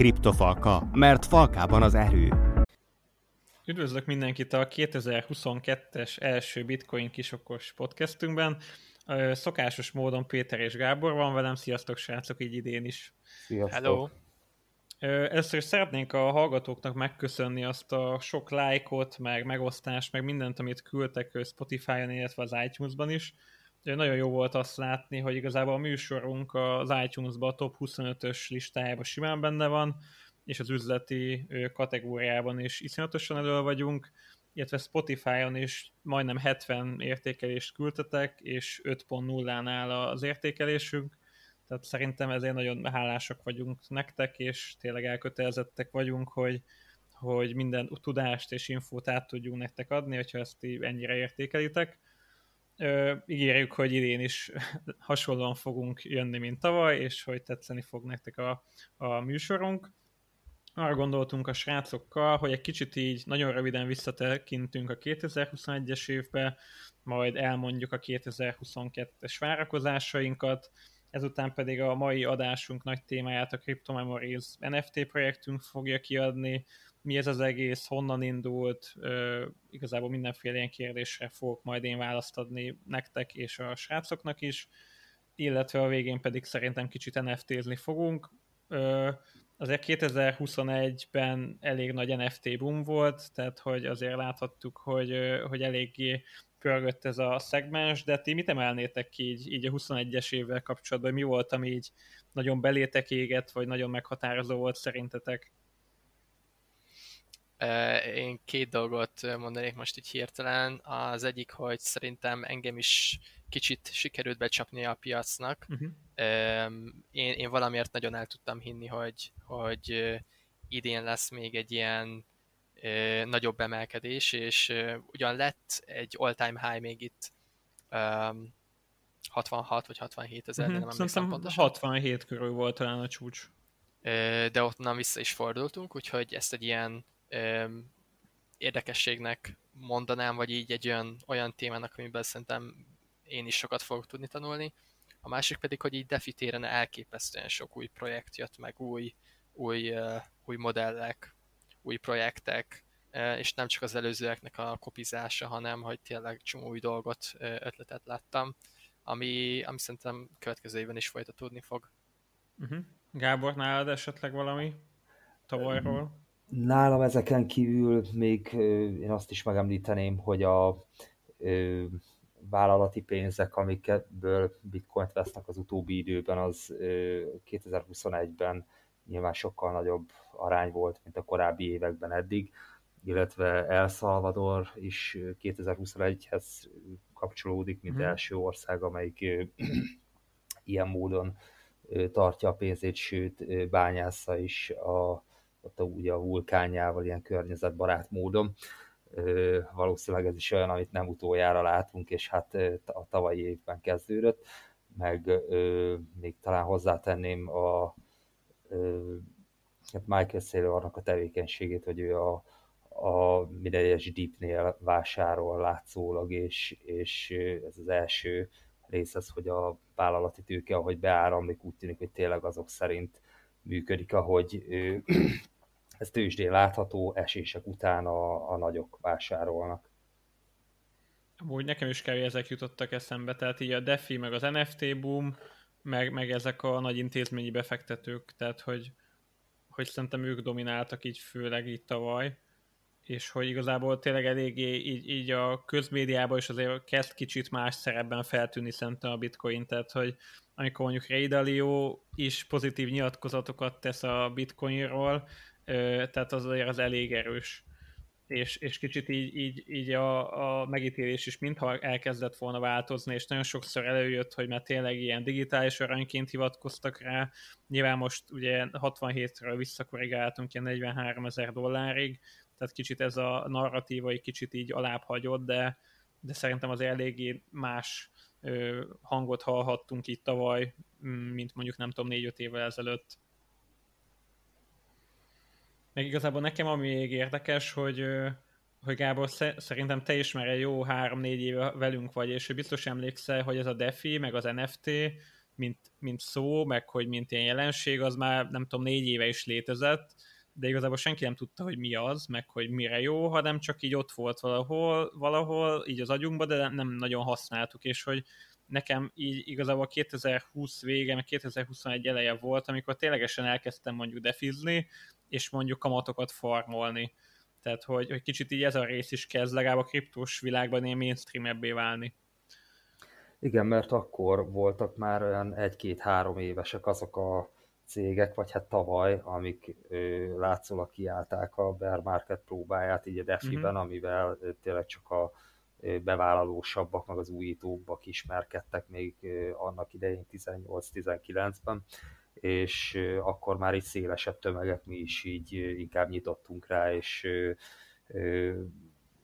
Kriptofalka, mert falkában az erő. Üdvözlök mindenkit a 2022-es első Bitcoin kisokos podcastünkben. Szokásos módon Péter és Gábor van velem. Sziasztok srácok, így idén is. Sziasztok. Hello. Először is szeretnénk a hallgatóknak megköszönni azt a sok lájkot, meg megosztást, meg mindent, amit küldtek Spotify-on, illetve az iTunes-ban is. Nagyon jó volt azt látni, hogy igazából a műsorunk az iTunes-ban a top 25-ös listájában simán benne van, és az üzleti kategóriában is iszonyatosan elő vagyunk, illetve Spotify-on is majdnem 70 értékelést küldtetek, és 5.0-nál az értékelésünk, tehát szerintem ezért nagyon hálásak vagyunk nektek, és tényleg elkötelezettek vagyunk, hogy, hogy minden tudást és infót át tudjunk nektek adni, hogyha ezt ennyire értékelitek. Ö, ígérjük, hogy idén is hasonlóan fogunk jönni, mint tavaly, és hogy tetszeni fog nektek a, a műsorunk. Arra gondoltunk a srácokkal, hogy egy kicsit így nagyon röviden visszatekintünk a 2021-es évbe, majd elmondjuk a 2022-es várakozásainkat, ezután pedig a mai adásunk nagy témáját a Crypto Memories NFT projektünk fogja kiadni, mi ez az egész, honnan indult, igazából mindenféle ilyen kérdésre fogok majd én választ adni nektek és a srácoknak is, illetve a végén pedig szerintem kicsit NFT-zni fogunk. Ö, azért 2021-ben elég nagy NFT boom volt, tehát hogy azért láthattuk, hogy, hogy eléggé pörgött ez a szegmens, de ti mit emelnétek ki így, így a 21-es évvel kapcsolatban? Mi volt, ami így nagyon belétek éget, vagy nagyon meghatározó volt szerintetek? Én két dolgot mondanék most így hirtelen. Az egyik, hogy szerintem engem is kicsit sikerült becsapni a piacnak. Uh-huh. Én, én valamiért nagyon el tudtam hinni, hogy, hogy idén lesz még egy ilyen nagyobb emelkedés, és ugyan lett egy all-time high még itt 66 vagy 67 ezer, uh-huh. nem emlékszem pontosan. 67 körül volt talán a csúcs. De ott nem vissza is fordultunk, úgyhogy ezt egy ilyen érdekességnek mondanám, vagy így egy olyan, olyan témának, amiben szerintem én is sokat fogok tudni tanulni. A másik pedig, hogy így DeFi téren elképesztően sok új projekt jött, meg új, új, új modellek, új projektek, és nem csak az előzőeknek a kopizása, hanem hogy tényleg csomó új dolgot, ötletet láttam, ami, ami szerintem következő évben is folytatódni fog. Uh-huh. Gábor, nálad esetleg valami tavalyról? Nálam ezeken kívül még én azt is megemlíteném, hogy a vállalati pénzek, amikből bitcoint vesznek az utóbbi időben, az 2021-ben nyilván sokkal nagyobb arány volt, mint a korábbi években eddig, illetve El Salvador is 2021-hez kapcsolódik, mint hmm. első ország, amelyik ilyen módon tartja a pénzét, sőt bányásza is a, ott a, ugye a vulkánjával ilyen környezetbarát módon. Valószínűleg ez is olyan, amit nem utoljára látunk, és hát a tavalyi évben kezdődött, meg még talán hozzátenném a hát Michael Saylor annak a tevékenységét, hogy ő a, a minden egyes deepnél vásárol látszólag, és, és ez az első rész az, hogy a vállalati tőke, ahogy beáramlik, úgy tűnik, hogy tényleg azok szerint működik, ahogy ez tőzsdén látható, esések után a, a nagyok vásárolnak. Úgy nekem is kell, ezek jutottak eszembe, tehát így a DeFi, meg az NFT boom, meg, meg ezek a nagy intézményi befektetők, tehát hogy, hogy szerintem ők domináltak így főleg itt tavaly, és hogy igazából tényleg eléggé így, így a közmédiában is azért kezd kicsit más szerepben feltűnni szerintem a bitcoin, tehát hogy amikor mondjuk Ray Dalio is pozitív nyilatkozatokat tesz a bitcoinról, tehát az azért az elég erős és, és kicsit így, így, így a, a megítélés is mintha elkezdett volna változni, és nagyon sokszor előjött, hogy már tényleg ilyen digitális aranyként hivatkoztak rá. Nyilván most ugye 67-ről visszakorrigáltunk ilyen 43 ezer dollárig, tehát kicsit ez a narratíva egy kicsit így alább hagyott, de, de szerintem az eléggé más hangot hallhattunk itt tavaly, mint mondjuk nem tudom, 4-5 évvel ezelőtt. Meg igazából nekem ami még érdekes, hogy, hogy Gábor, szerintem te is már egy jó három-négy éve velünk vagy, és biztos emlékszel, hogy ez a DeFi, meg az NFT, mint, mint szó, meg hogy mint ilyen jelenség, az már nem tudom, négy éve is létezett, de igazából senki nem tudta, hogy mi az, meg hogy mire jó, hanem csak így ott volt valahol, valahol így az agyunkban, de nem nagyon használtuk, és hogy nekem így igazából 2020 vége, meg 2021 eleje volt, amikor ténylegesen elkezdtem mondjuk defizni, és mondjuk kamatokat farmolni. Tehát, hogy, hogy kicsit így ez a rész is kezd legalább a kriptós világban én mainstream válni. Igen, mert akkor voltak már olyan egy-két-három évesek azok a cégek, vagy hát tavaly, amik ö, látszólag kiállták a bear market próbáját így a DeFi-ben, mm-hmm. amivel ö, tényleg csak a ö, bevállalósabbak, meg az újítóbbak ismerkedtek még ö, annak idején 18-19-ben, és akkor már így szélesebb tömegek mi is így inkább nyitottunk rá, és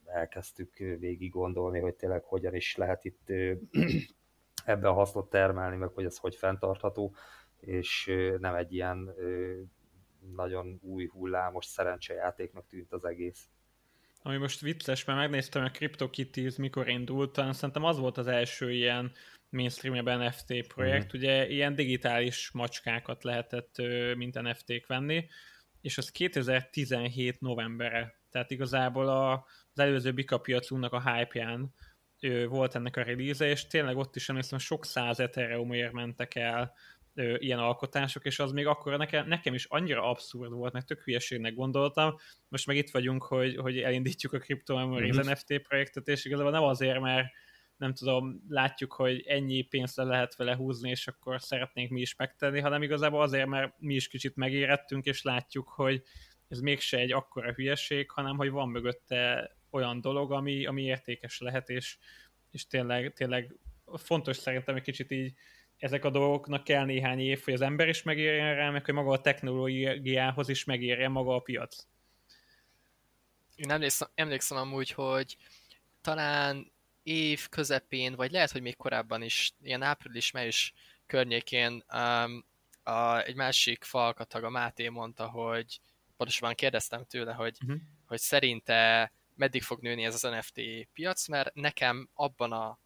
elkezdtük végig gondolni, hogy tényleg hogyan is lehet itt ebben hasznot termelni, meg hogy ez hogy fenntartható, és nem egy ilyen nagyon új hullámos szerencsejátéknak tűnt az egész. Ami most vicces, mert megnéztem a CryptoKitties mikor indult, szerintem az volt az első ilyen mainstream NFT projekt, mm. ugye ilyen digitális macskákat lehetett mint NFT-k venni, és az 2017 novembere, tehát igazából a, az előző Bika piacunknak a hype-ján volt ennek a release és tényleg ott is emlékszem, sok száz Ethereumért mentek el ö, ilyen alkotások, és az még akkor nekem, nekem is annyira abszurd volt, meg tök hülyeségnek gondoltam. Most meg itt vagyunk, hogy, hogy elindítjuk a Crypto Memories mm-hmm. NFT projektet, és igazából nem azért, mert nem tudom, látjuk, hogy ennyi pénzt le lehet vele húzni, és akkor szeretnénk mi is megtenni, hanem igazából azért, mert mi is kicsit megérettünk, és látjuk, hogy ez mégse egy akkora hülyeség, hanem hogy van mögötte olyan dolog, ami, ami értékes lehet, és, és tényleg, tényleg fontos szerintem egy kicsit így ezek a dolgoknak kell néhány év, hogy az ember is megérjen rá, meg hogy maga a technológiához is megérjen maga a piac. Én emlékszem, emlékszem amúgy, hogy talán év közepén, vagy lehet, hogy még korábban is, ilyen április-május környékén um, a, egy másik falkatag, a Máté mondta, hogy pontosabban kérdeztem tőle, hogy, uh-huh. hogy szerinte meddig fog nőni ez az NFT piac, mert nekem abban a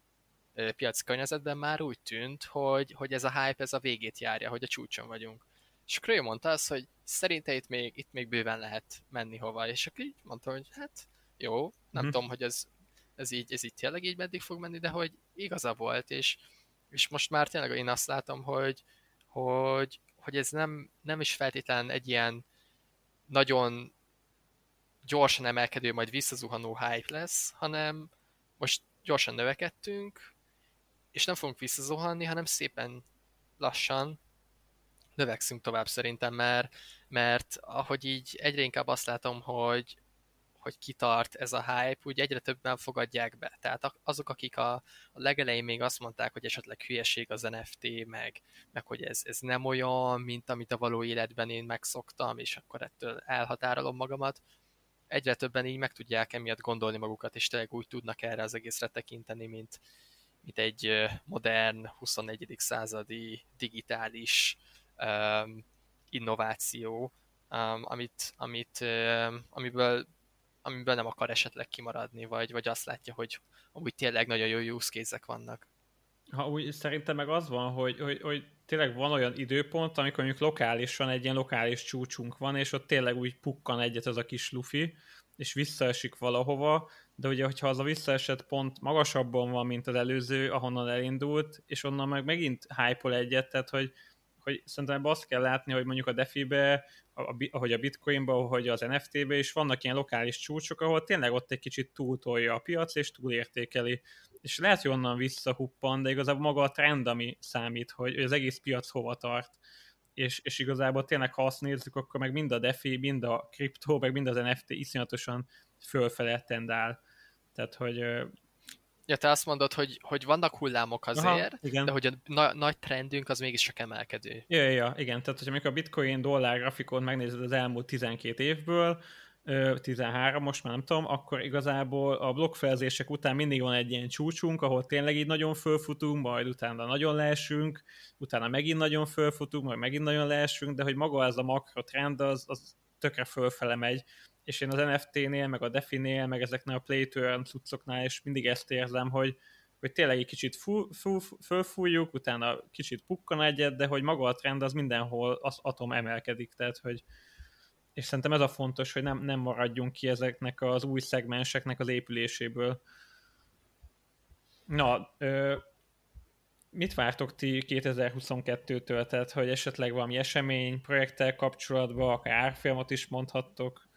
piac környezetben már úgy tűnt, hogy, hogy ez a hype ez a végét járja, hogy a csúcson vagyunk. És akkor ő mondta azt, hogy szerinte itt még, itt még bőven lehet menni hova, és akkor így mondta, hogy hát jó, nem mm. tudom, hogy ez, ez, így, ez így tényleg így meddig fog menni, de hogy igaza volt, és, és most már tényleg én azt látom, hogy, hogy, hogy ez nem, nem is feltétlen egy ilyen nagyon gyorsan emelkedő, majd visszazuhanó hype lesz, hanem most gyorsan növekedtünk, és nem fogunk visszazuhanni, hanem szépen lassan növekszünk tovább szerintem, mert, mert ahogy így egyre inkább azt látom, hogy, hogy kitart ez a hype, úgy egyre többen fogadják be. Tehát azok, akik a, a legelején még azt mondták, hogy esetleg hülyeség az NFT, meg, meg hogy ez, ez nem olyan, mint amit a való életben én megszoktam, és akkor ettől elhatárolom magamat, egyre többen így meg tudják emiatt gondolni magukat, és tényleg úgy tudnak erre az egészre tekinteni, mint, mint egy modern, 21. századi digitális um, innováció, um, amit, amit, um, amiből, amiből nem akar esetleg kimaradni, vagy, vagy azt látja, hogy amúgy tényleg nagyon jó use case vannak. Ha úgy szerintem meg az van, hogy, hogy, hogy tényleg van olyan időpont, amikor mondjuk lokálisan egy ilyen lokális csúcsunk van, és ott tényleg úgy pukkan egyet az a kis lufi, és visszaesik valahova, de ugye, hogyha az a visszaesett pont magasabban van, mint az előző, ahonnan elindult, és onnan meg megint hype egyet, tehát hogy, hogy szerintem ebbe azt kell látni, hogy mondjuk a DeFi-be, ahogy a Bitcoin-ba, ahogy az NFT-be is vannak ilyen lokális csúcsok, ahol tényleg ott egy kicsit túltolja a piac, és túlértékeli. És lehet, hogy onnan visszahuppan, de igazából maga a trend, ami számít, hogy az egész piac hova tart és, és igazából tényleg, ha azt nézzük, akkor meg mind a DeFi, mind a kriptó, meg mind az NFT iszonyatosan fölfele tendál. Tehát, hogy... Ja, te azt mondod, hogy, hogy vannak hullámok azért, Aha, igen. de hogy a na- nagy trendünk az mégis csak emelkedő. Ja, ja, igen. Tehát, hogyha a bitcoin dollár grafikon megnézed az elmúlt 12 évből, 13, most már nem tudom, akkor igazából a blokkfelezések után mindig van egy ilyen csúcsunk, ahol tényleg így nagyon fölfutunk, majd utána nagyon leesünk, utána megint nagyon fölfutunk, majd megint nagyon leesünk, de hogy maga ez a makro trend az, az tökre fölfele megy, és én az NFT-nél, meg a DeFi-nél, meg ezeknél a play to cuccoknál is mindig ezt érzem, hogy, hogy tényleg egy kicsit fú, fú, fölfújjuk, utána kicsit pukkan egyet, de hogy maga a trend az mindenhol az atom emelkedik, tehát hogy és szerintem ez a fontos, hogy nem, nem maradjunk ki ezeknek az új szegmenseknek az épüléséből. Na, ö, mit vártok ti 2022-től, tehát hogy esetleg valami esemény, projekttel kapcsolatban, akár árfilmot is mondhattok,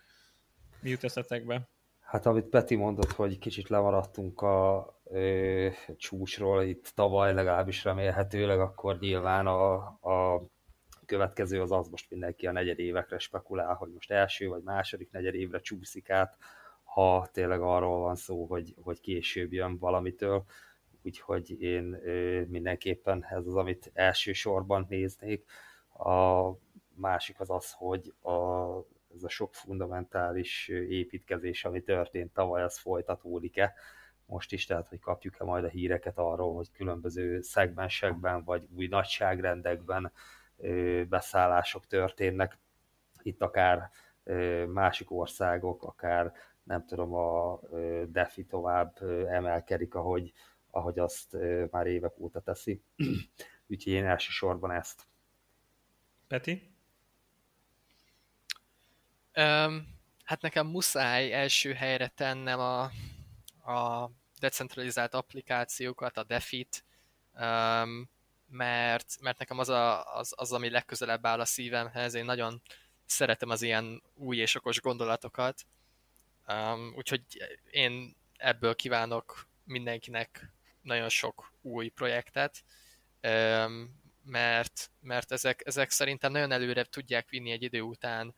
mi jut eszetekbe? Hát amit Peti mondott, hogy kicsit lemaradtunk a ö, csúcsról itt tavaly, legalábbis remélhetőleg, akkor nyilván a, a következő az az, most mindenki a negyedévekre spekulál, hogy most első vagy második negyedévre csúszik át, ha tényleg arról van szó, hogy, hogy később jön valamitől. Úgyhogy én ö, mindenképpen ez az, amit elsősorban néznék. A másik az az, hogy a, ez a sok fundamentális építkezés, ami történt tavaly, az folytatódik-e most is, tehát hogy kapjuk-e majd a híreket arról, hogy különböző szegmensekben vagy új nagyságrendekben beszállások történnek. Itt akár másik országok, akár nem tudom, a DeFi tovább emelkedik, ahogy, ahogy azt már évek óta teszi. Úgyhogy én elsősorban ezt. Peti? Um, hát nekem muszáj első helyre tennem a, a decentralizált applikációkat, a DeFi-t, mert, mert nekem az, a, az, az, ami legközelebb áll a szívemhez, én nagyon szeretem az ilyen új és okos gondolatokat, um, úgyhogy én ebből kívánok mindenkinek nagyon sok új projektet, um, mert, mert ezek, ezek szerintem nagyon előre tudják vinni egy idő után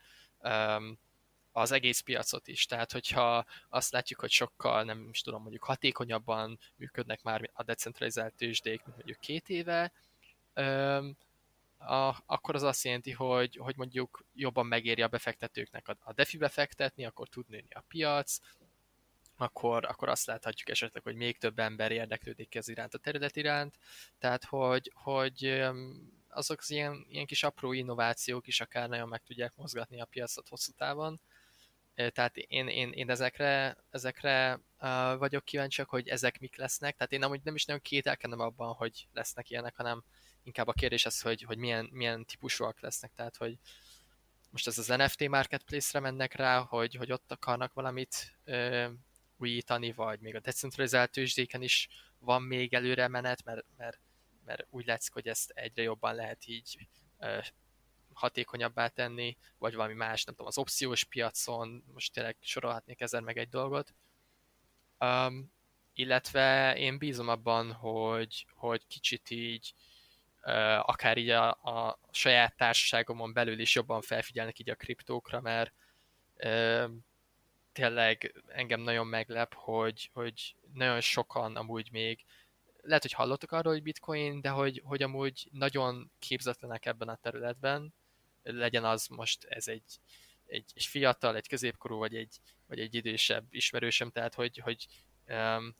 az egész piacot is. Tehát, hogyha azt látjuk, hogy sokkal, nem is tudom, mondjuk hatékonyabban működnek már a decentralizált tőzsdék, mint mondjuk két éve, a, akkor az azt jelenti, hogy, hogy mondjuk jobban megéri a befektetőknek a, a defi befektetni, akkor tud nőni a piac, akkor, akkor azt láthatjuk esetleg, hogy még több ember érdeklődik ez iránt a terület iránt, tehát hogy, hogy azok az ilyen, ilyen kis apró innovációk is akár nagyon meg tudják mozgatni a piacot hosszú távon. Tehát én, én, én ezekre, ezekre vagyok kíváncsiak, hogy ezek mik lesznek. Tehát én amúgy nem is nagyon kételkedem abban, hogy lesznek ilyenek, hanem inkább a kérdés az, hogy, hogy milyen, milyen típusúak lesznek, tehát hogy most ez az NFT marketplace-re mennek rá, hogy, hogy ott akarnak valamit ö, újítani, vagy még a decentralizált tőzsdéken is van még előre menet, mert, mert, mert úgy látszik, hogy ezt egyre jobban lehet így hatékonyabbá tenni, vagy valami más, nem tudom, az opciós piacon, most tényleg sorolhatnék ezen meg egy dolgot. Um, illetve én bízom abban, hogy, hogy kicsit így akár így a, a saját társaságomon belül is jobban felfigyelnek így a kriptókra, mert tényleg engem nagyon meglep, hogy, hogy nagyon sokan amúgy még lehet, hogy hallottak arról, hogy bitcoin, de hogy, hogy amúgy nagyon képzetlenek ebben a területben, legyen az most ez egy, egy, egy fiatal, egy középkorú, vagy egy, vagy egy idősebb ismerősöm, tehát hogy, hogy um,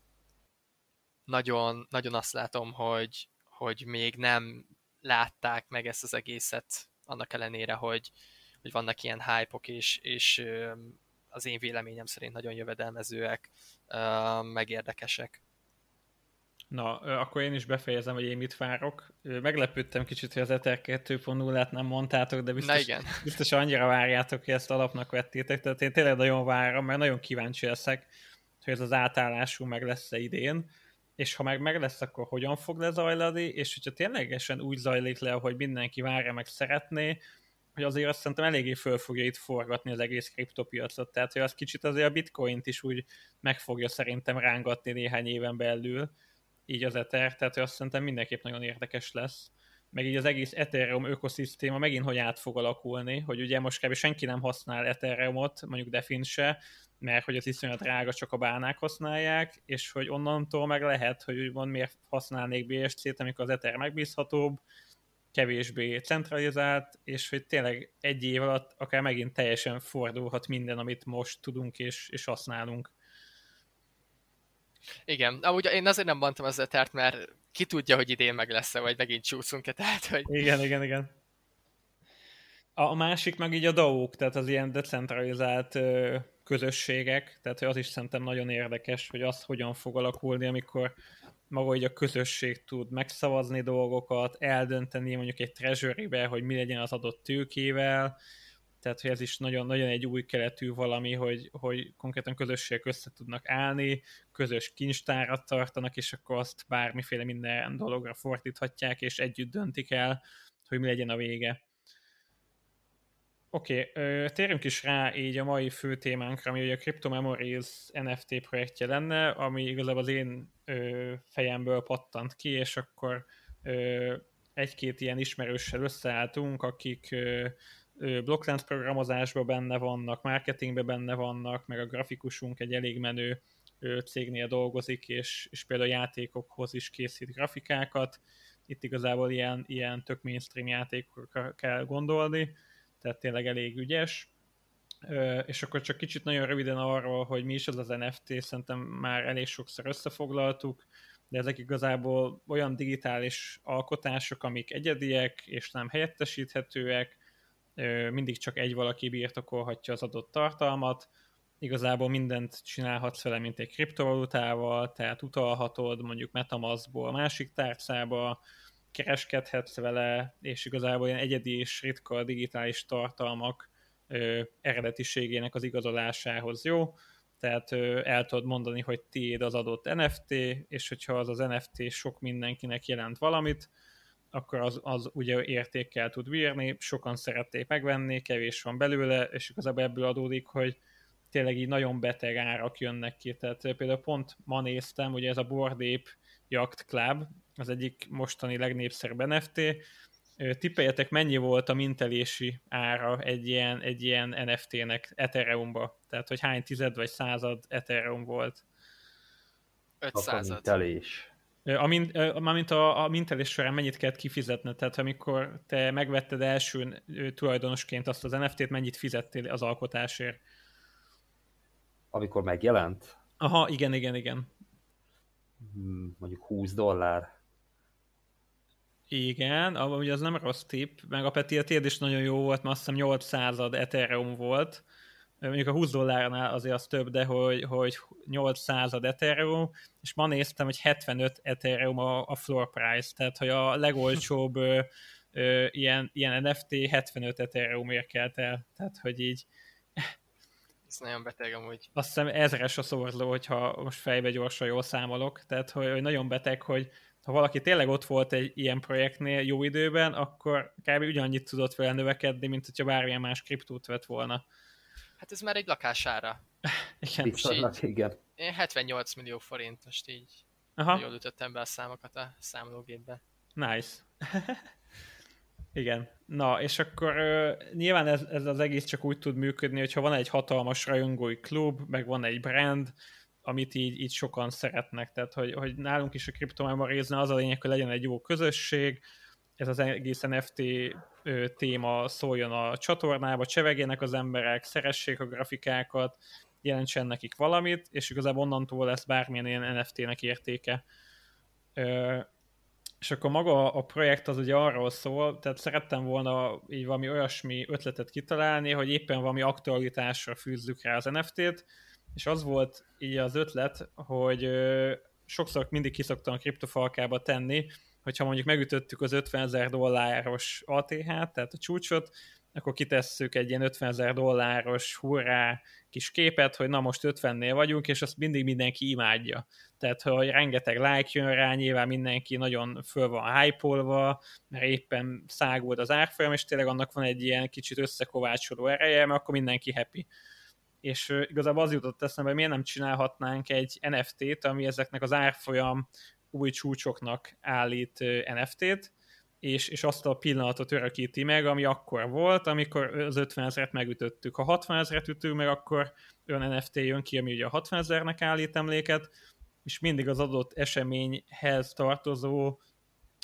nagyon, nagyon azt látom, hogy, hogy még nem látták meg ezt az egészet, annak ellenére, hogy, hogy vannak ilyen hype-ok, és, és az én véleményem szerint nagyon jövedelmezőek, meg érdekesek. Na, akkor én is befejezem, hogy én mit várok. Meglepődtem kicsit, hogy az Ether 2.0-át nem mondtátok, de biztos, igen. biztos annyira várjátok, hogy ezt alapnak vettétek. Tehát én tényleg nagyon várom, mert nagyon kíváncsi leszek, hogy ez az átállású meg lesz-e idén és ha meg meg lesz, akkor hogyan fog lezajlani, és hogyha ténylegesen úgy zajlik le, hogy mindenki várja meg szeretné, hogy azért azt szerintem eléggé föl fogja itt forgatni az egész kriptopiacot, tehát hogy az kicsit azért a bitcoint is úgy meg fogja szerintem rángatni néhány éven belül, így az Ether, tehát hogy azt szerintem mindenképp nagyon érdekes lesz meg így az egész Ethereum ökoszisztéma megint hogy át fog alakulni, hogy ugye most kb. senki nem használ Ethereumot, mondjuk Defin se, mert hogy az iszonyat drága csak a bánák használják, és hogy onnantól meg lehet, hogy úgymond miért használnék BSC-t, amikor az Ether megbízhatóbb, kevésbé centralizált, és hogy tényleg egy év alatt akár megint teljesen fordulhat minden, amit most tudunk és, és használunk. Igen, amúgy én azért nem mondtam az Ethert, mert ki tudja, hogy idén meg lesz-e, vagy megint csúszunk-e, tehát hogy... Igen, igen, igen. A másik meg így a dao tehát az ilyen decentralizált ö, közösségek, tehát az is szerintem nagyon érdekes, hogy az hogyan fog alakulni, amikor maga így a közösség tud megszavazni dolgokat, eldönteni mondjuk egy treasury hogy mi legyen az adott tőkével, tehát hogy ez is nagyon-nagyon egy új keletű valami, hogy, hogy konkrétan közösségek össze tudnak állni, közös kincstárat tartanak, és akkor azt bármiféle minden dologra fordíthatják, és együtt döntik el, hogy mi legyen a vége. Oké, okay, térjünk is rá így a mai fő témánkra, ami ugye a Crypto Memories NFT projektje lenne, ami igazából az én ö, fejemből pattant ki, és akkor ö, egy-két ilyen ismerőssel összeálltunk, akik ö, blokklánc programozásban benne vannak, marketingben benne vannak, meg a grafikusunk egy elég menő cégnél dolgozik, és, és például játékokhoz is készít grafikákat. Itt igazából ilyen, ilyen tök mainstream játékokra kell gondolni, tehát tényleg elég ügyes. És akkor csak kicsit nagyon röviden arról, hogy mi is az az NFT, szerintem már elég sokszor összefoglaltuk, de ezek igazából olyan digitális alkotások, amik egyediek és nem helyettesíthetőek, mindig csak egy valaki birtokolhatja az adott tartalmat, igazából mindent csinálhatsz vele, mint egy kriptovalutával, tehát utalhatod mondjuk Metamaskból másik tárcába, kereskedhetsz vele, és igazából ilyen egyedi és ritka digitális tartalmak ö, eredetiségének az igazolásához jó, tehát ö, el tudod mondani, hogy tiéd az adott NFT, és hogyha az az NFT sok mindenkinek jelent valamit, akkor az, az ugye értékkel tud bírni, sokan szerették megvenni, kevés van belőle, és igazából ebből adódik, hogy tényleg így nagyon beteg árak jönnek ki. Tehát például pont ma néztem, ugye ez a Bordép Yacht Club, az egyik mostani legnépszerűbb NFT, tippeljetek, mennyi volt a mintelési ára egy ilyen, egy ilyen NFT-nek Ethereum-ba? Tehát, hogy hány tized vagy század Ethereum volt? 500 mintelés. A, mint, a, a, mintelés során mennyit kellett kifizetni? Tehát amikor te megvetted első tulajdonosként azt az NFT-t, mennyit fizettél az alkotásért? Amikor megjelent? Aha, igen, igen, igen. Hmm, mondjuk 20 dollár. Igen, ugye az nem rossz tipp, meg a Peti a is nagyon jó volt, mert azt hiszem 800 Ethereum volt, mondjuk a 20 dollárnál azért az több, de hogy, hogy 800 Ethereum, és ma néztem, hogy 75 Ethereum a, a floor price, tehát hogy a legolcsóbb ö, ö, ilyen, ilyen NFT 75 Ethereum érkelt el, tehát hogy így ez nagyon beteg amúgy. Azt hiszem ezres a szorzó, hogyha most fejbe gyorsan jól számolok, tehát hogy, hogy nagyon beteg, hogy ha valaki tényleg ott volt egy ilyen projektnél jó időben, akkor kb. ugyanannyit tudott vele növekedni, mint hogyha bármilyen más kriptót vett volna. Hát ez már egy lakására. igen. Viszonylag, igen. 78 millió forint, most így Aha. jól ütöttem be a számokat a számológépbe. Nice. Igen. Na, és akkor uh, nyilván ez, ez az egész csak úgy tud működni, hogyha van egy hatalmas rajongói klub, meg van egy brand, amit így, így sokan szeretnek. Tehát, hogy, hogy nálunk is a kriptomemorizna az a lényeg, hogy legyen egy jó közösség, ez az egész NFT téma szóljon a csatornába, csevegjenek az emberek, szeressék a grafikákat, jelentsen nekik valamit, és igazából onnantól lesz bármilyen ilyen NFT-nek értéke. És akkor maga a projekt az ugye arról szól, tehát szerettem volna így valami olyasmi ötletet kitalálni, hogy éppen valami aktualitásra fűzzük rá az NFT-t, és az volt így az ötlet, hogy sokszor mindig kiszoktam a kriptofalkába tenni, hogyha mondjuk megütöttük az 50 ezer dolláros ATH-t, tehát a csúcsot, akkor kitesszük egy ilyen 50 ezer dolláros hurrá kis képet, hogy na most 50-nél vagyunk, és azt mindig mindenki imádja. Tehát, hogy rengeteg like jön rá, nyilván mindenki nagyon föl van hype mert éppen szágult az árfolyam, és tényleg annak van egy ilyen kicsit összekovácsoló ereje, mert akkor mindenki happy. És igazából az jutott eszembe, hogy miért nem csinálhatnánk egy NFT-t, ami ezeknek az árfolyam új csúcsoknak állít NFT-t, és, és azt a pillanatot örökíti meg, ami akkor volt, amikor az 50 ezeret megütöttük. Ha 60 ezeret ütünk meg, akkor olyan NFT jön ki, ami ugye a 60 ezernek állít emléket, és mindig az adott eseményhez tartozó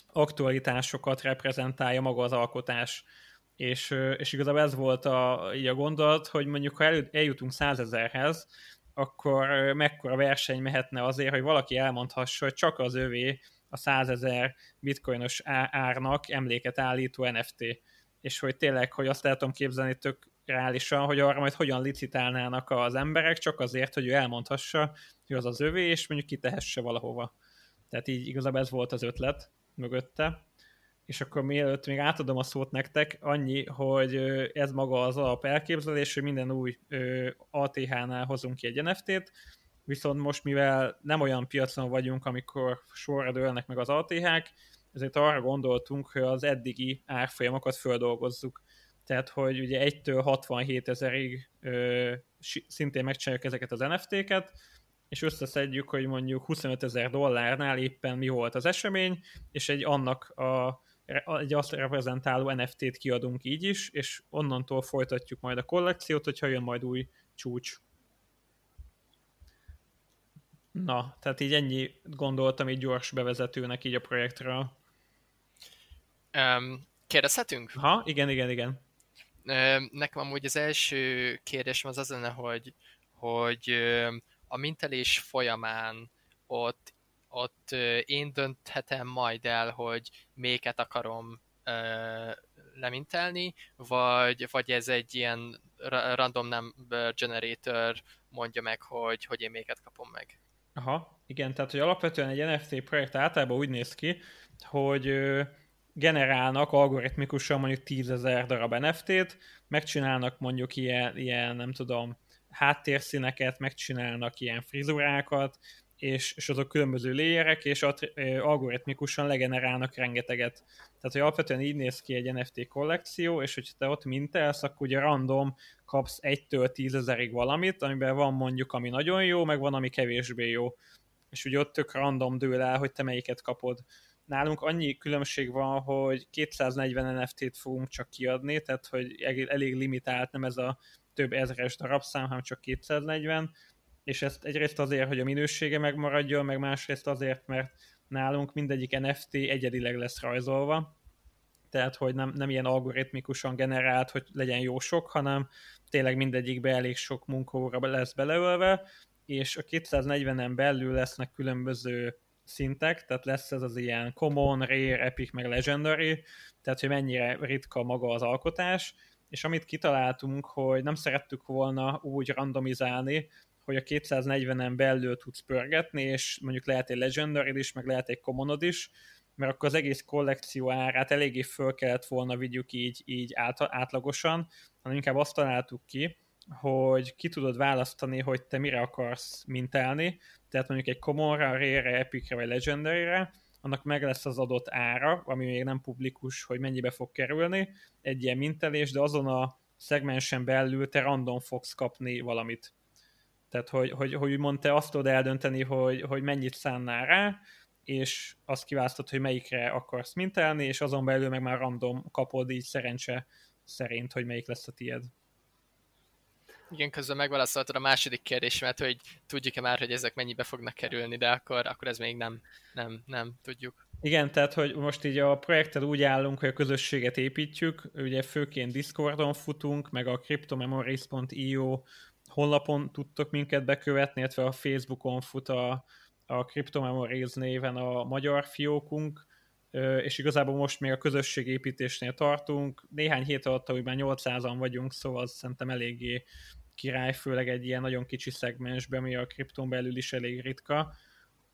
aktualitásokat reprezentálja maga az alkotás. És, és igazából ez volt a, így a gondolat, hogy mondjuk ha eljutunk 100 ezerhez, akkor mekkora verseny mehetne azért, hogy valaki elmondhassa, hogy csak az övé a 100 ezer bitcoinos árnak emléket állító NFT. És hogy tényleg, hogy azt el tudom képzelni tök reálisan, hogy arra majd hogyan licitálnának az emberek, csak azért, hogy ő elmondhassa, hogy az az övé, és mondjuk kitehesse valahova. Tehát így igazából ez volt az ötlet mögötte. És akkor mielőtt még átadom a szót nektek, annyi, hogy ez maga az alap elképzelés, hogy minden új ATH-nál hozunk ki egy NFT-t, viszont most mivel nem olyan piacon vagyunk, amikor sorra dőlnek meg az ATH-k, ezért arra gondoltunk, hogy az eddigi árfolyamokat földolgozzuk. Tehát, hogy ugye 1-től 67 ezerig szintén megcsináljuk ezeket az NFT-ket, és összeszedjük, hogy mondjuk 25 ezer dollárnál éppen mi volt az esemény, és egy annak a, egy azt reprezentáló NFT-t kiadunk így is, és onnantól folytatjuk majd a kollekciót, hogyha jön majd új csúcs. Na, tehát így ennyi gondoltam így gyors bevezetőnek így a projektről. Um, kérdezhetünk? Ha, igen, igen, igen. Um, nekem amúgy az első kérdésem az az lenne, hogy, hogy a mintelés folyamán ott, ott én dönthetem majd el, hogy méket akarom lemintelni, vagy, vagy ez egy ilyen random number generator mondja meg, hogy, hogy én méket kapom meg. Aha, igen, tehát hogy alapvetően egy NFT projekt általában úgy néz ki, hogy generálnak algoritmikusan mondjuk 10.000 darab NFT-t, megcsinálnak mondjuk ilyen, ilyen, nem tudom, háttérszíneket, megcsinálnak ilyen frizurákat, és, és azok különböző léjerek, és algoritmikusan legenerálnak rengeteget. Tehát, hogy alapvetően így néz ki egy NFT kollekció, és hogyha te ott mintelsz, akkor ugye random kapsz 1-től 10 ezerig valamit, amiben van mondjuk, ami nagyon jó, meg van, ami kevésbé jó. És ugye ott tök random dől el, hogy te melyiket kapod. Nálunk annyi különbség van, hogy 240 NFT-t fogunk csak kiadni, tehát hogy elég limitált, nem ez a több ezres darabszám, hanem csak 240, és ezt egyrészt azért, hogy a minősége megmaradjon, meg másrészt azért, mert nálunk mindegyik NFT egyedileg lesz rajzolva, tehát hogy nem, nem ilyen algoritmikusan generált, hogy legyen jó sok, hanem tényleg mindegyikbe elég sok munkaóra lesz beleölve, és a 240-en belül lesznek különböző szintek, tehát lesz ez az ilyen common, rare, epic, meg legendary, tehát hogy mennyire ritka maga az alkotás, és amit kitaláltunk, hogy nem szerettük volna úgy randomizálni, hogy a 240-en belül tudsz pörgetni, és mondjuk lehet egy legendary is, meg lehet egy commonod is, mert akkor az egész kollekció árát eléggé föl kellett volna vigyük így, így át, átlagosan, hanem inkább azt találtuk ki, hogy ki tudod választani, hogy te mire akarsz mintálni, tehát mondjuk egy commonra, rare epicre vagy legendary annak meg lesz az adott ára, ami még nem publikus, hogy mennyibe fog kerülni, egy ilyen mintelés, de azon a szegmensen belül te random fogsz kapni valamit. Tehát, hogy, hogy, hogy úgymond te azt tudod eldönteni, hogy, hogy mennyit szánnál rá, és azt kiválasztod, hogy melyikre akarsz mintelni, és azon belül meg már random kapod így szerencse szerint, hogy melyik lesz a tied. Igen, közben megválaszoltad a második kérdésemet, hogy tudjuk-e már, hogy ezek mennyibe fognak kerülni, de akkor, akkor ez még nem, nem, nem tudjuk. Igen, tehát hogy most így a projekttel úgy állunk, hogy a közösséget építjük, ugye főként Discordon futunk, meg a cryptomemories.io honlapon tudtok minket bekövetni, illetve a Facebookon fut a, a Cryptomemories néven a magyar fiókunk, és igazából most még a közösségépítésnél tartunk. Néhány hét alatt, hogy már 800-an vagyunk, szóval az szerintem eléggé király, főleg egy ilyen nagyon kicsi szegmensben, ami a kripton belül is elég ritka,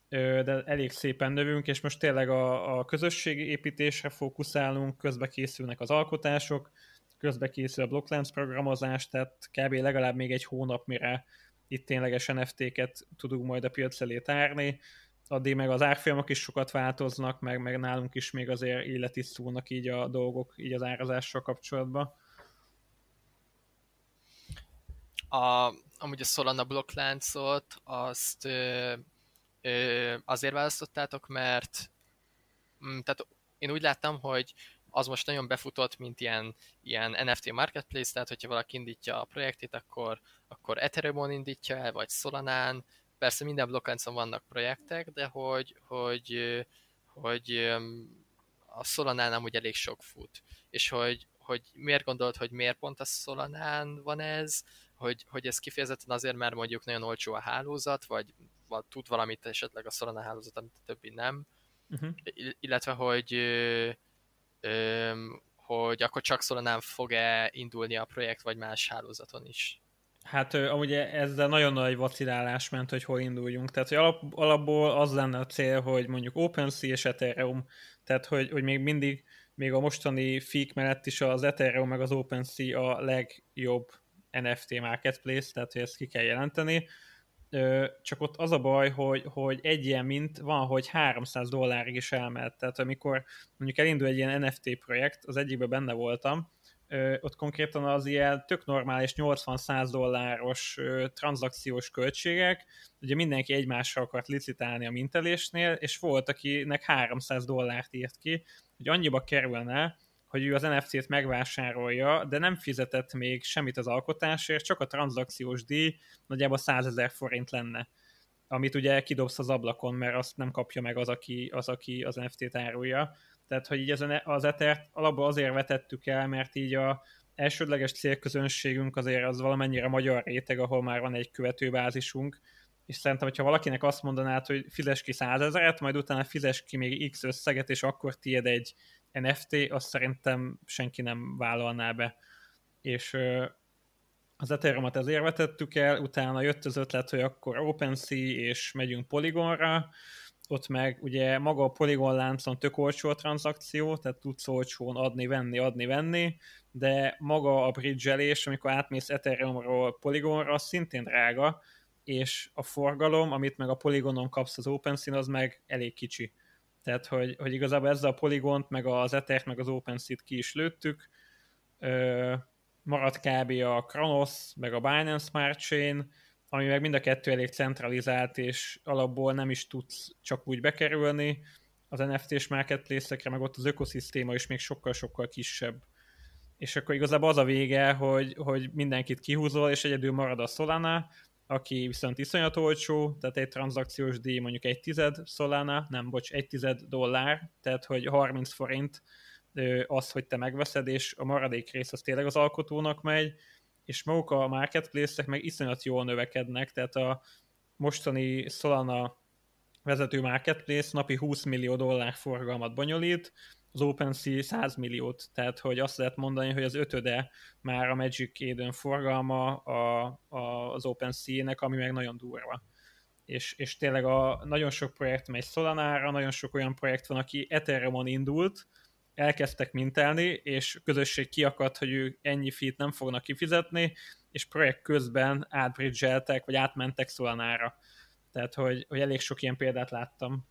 de elég szépen növünk, és most tényleg a, a közösségi építésre fókuszálunk, közbe készülnek az alkotások, közbe készül a Blocklens programozás, tehát kb. legalább még egy hónap, mire itt tényleges NFT-ket tudunk majd a piac elé tárni, addig meg az árfolyamok is sokat változnak, meg, meg nálunk is még azért életisztulnak így a dolgok, így az árazással kapcsolatban. A, amúgy a Solana blokkláncot azt ö, ö, azért választottátok, mert m, tehát én úgy láttam, hogy az most nagyon befutott, mint ilyen, ilyen NFT marketplace, tehát hogyha valaki indítja a projektét, akkor, akkor Ethereum-on indítja el, vagy Solanán, persze minden blokkláncon vannak projektek, de hogy, hogy, hogy a Solanán amúgy elég sok fut. És hogy, hogy miért gondolod, hogy miért pont a Solanán van ez, hogy, hogy ez kifejezetten azért, mert mondjuk nagyon olcsó a hálózat, vagy, vagy tud valamit esetleg a Solana hálózat, amit a többi nem. Uh-huh. Illetve, hogy hogy akkor csak Solanán fog-e indulni a projekt, vagy más hálózaton is. Hát amúgy ezzel nagyon nagy vacilálás ment, hogy hol induljunk. Tehát, hogy alap, alapból az lenne a cél, hogy mondjuk OpenSea és Ethereum, tehát, hogy, hogy még mindig, még a mostani fik mellett is az Ethereum meg az OpenSea a legjobb NFT marketplace, tehát, hogy ezt ki kell jelenteni. Csak ott az a baj, hogy, hogy egy ilyen mint van, hogy 300 dollárig is elment. Tehát amikor mondjuk elindul egy ilyen NFT projekt, az egyikben benne voltam, ott konkrétan az ilyen tök normális 80-100 dolláros tranzakciós költségek, ugye mindenki egymással akart licitálni a mintelésnél, és volt, akinek 300 dollárt írt ki, hogy annyiba kerülne, hogy ő az NFT-t megvásárolja, de nem fizetett még semmit az alkotásért, csak a tranzakciós díj nagyjából 100 ezer forint lenne amit ugye kidobsz az ablakon, mert azt nem kapja meg az, aki az, aki az NFT-t árulja. Tehát, hogy így az Ethert alapból azért vetettük el, mert így a elsődleges célközönségünk azért az valamennyire magyar réteg, ahol már van egy követőbázisunk, és szerintem, hogyha valakinek azt mondanád, hogy fizes ki százezeret, majd utána fizes ki még x összeget, és akkor tiéd egy NFT, azt szerintem senki nem vállalná be. És az ethereum ezért vetettük el, utána jött az ötlet, hogy akkor OpenSea, és megyünk Polygonra, ott meg ugye maga a Polygon láncon tök olcsó a tranzakció, tehát tudsz olcsón adni, venni, adni, venni, de maga a bridgelés, amikor átmész Ethereumról Polygonra, az szintén drága, és a forgalom, amit meg a Polygonon kapsz az OpenSea, az meg elég kicsi. Tehát, hogy, hogy igazából ezzel a Polygont, meg az Ether, meg az OpenSea-t ki is lőttük, Ö, maradt kb. a Kronos, meg a Binance Smart Chain, ami meg mind a kettő elég centralizált, és alapból nem is tudsz csak úgy bekerülni az NFT-s marketplace-ekre, meg ott az ökoszisztéma is még sokkal-sokkal kisebb. És akkor igazából az a vége, hogy, hogy mindenkit kihúzol, és egyedül marad a Solana, aki viszont iszonyat olcsó, tehát egy tranzakciós díj mondjuk egy tized Solana, nem, bocs, egy tized dollár, tehát hogy 30 forint az, hogy te megveszed, és a maradék rész az tényleg az alkotónak megy, és maguk a marketplace-ek meg iszonyat jól növekednek, tehát a mostani Solana vezető marketplace napi 20 millió dollár forgalmat bonyolít, az OpenSea 100 milliót, tehát hogy azt lehet mondani, hogy az ötöde már a Magic Eden forgalma a, a, az OpenSea-nek, ami meg nagyon durva. És, és tényleg a, nagyon sok projekt megy Solana-ra, nagyon sok olyan projekt van, aki Ethereum-on indult, elkezdtek mintelni, és közösség kiakadt, hogy ők ennyi fit nem fognak kifizetni, és projekt közben átbridgeltek, vagy átmentek Solanára. Tehát, hogy, hogy elég sok ilyen példát láttam.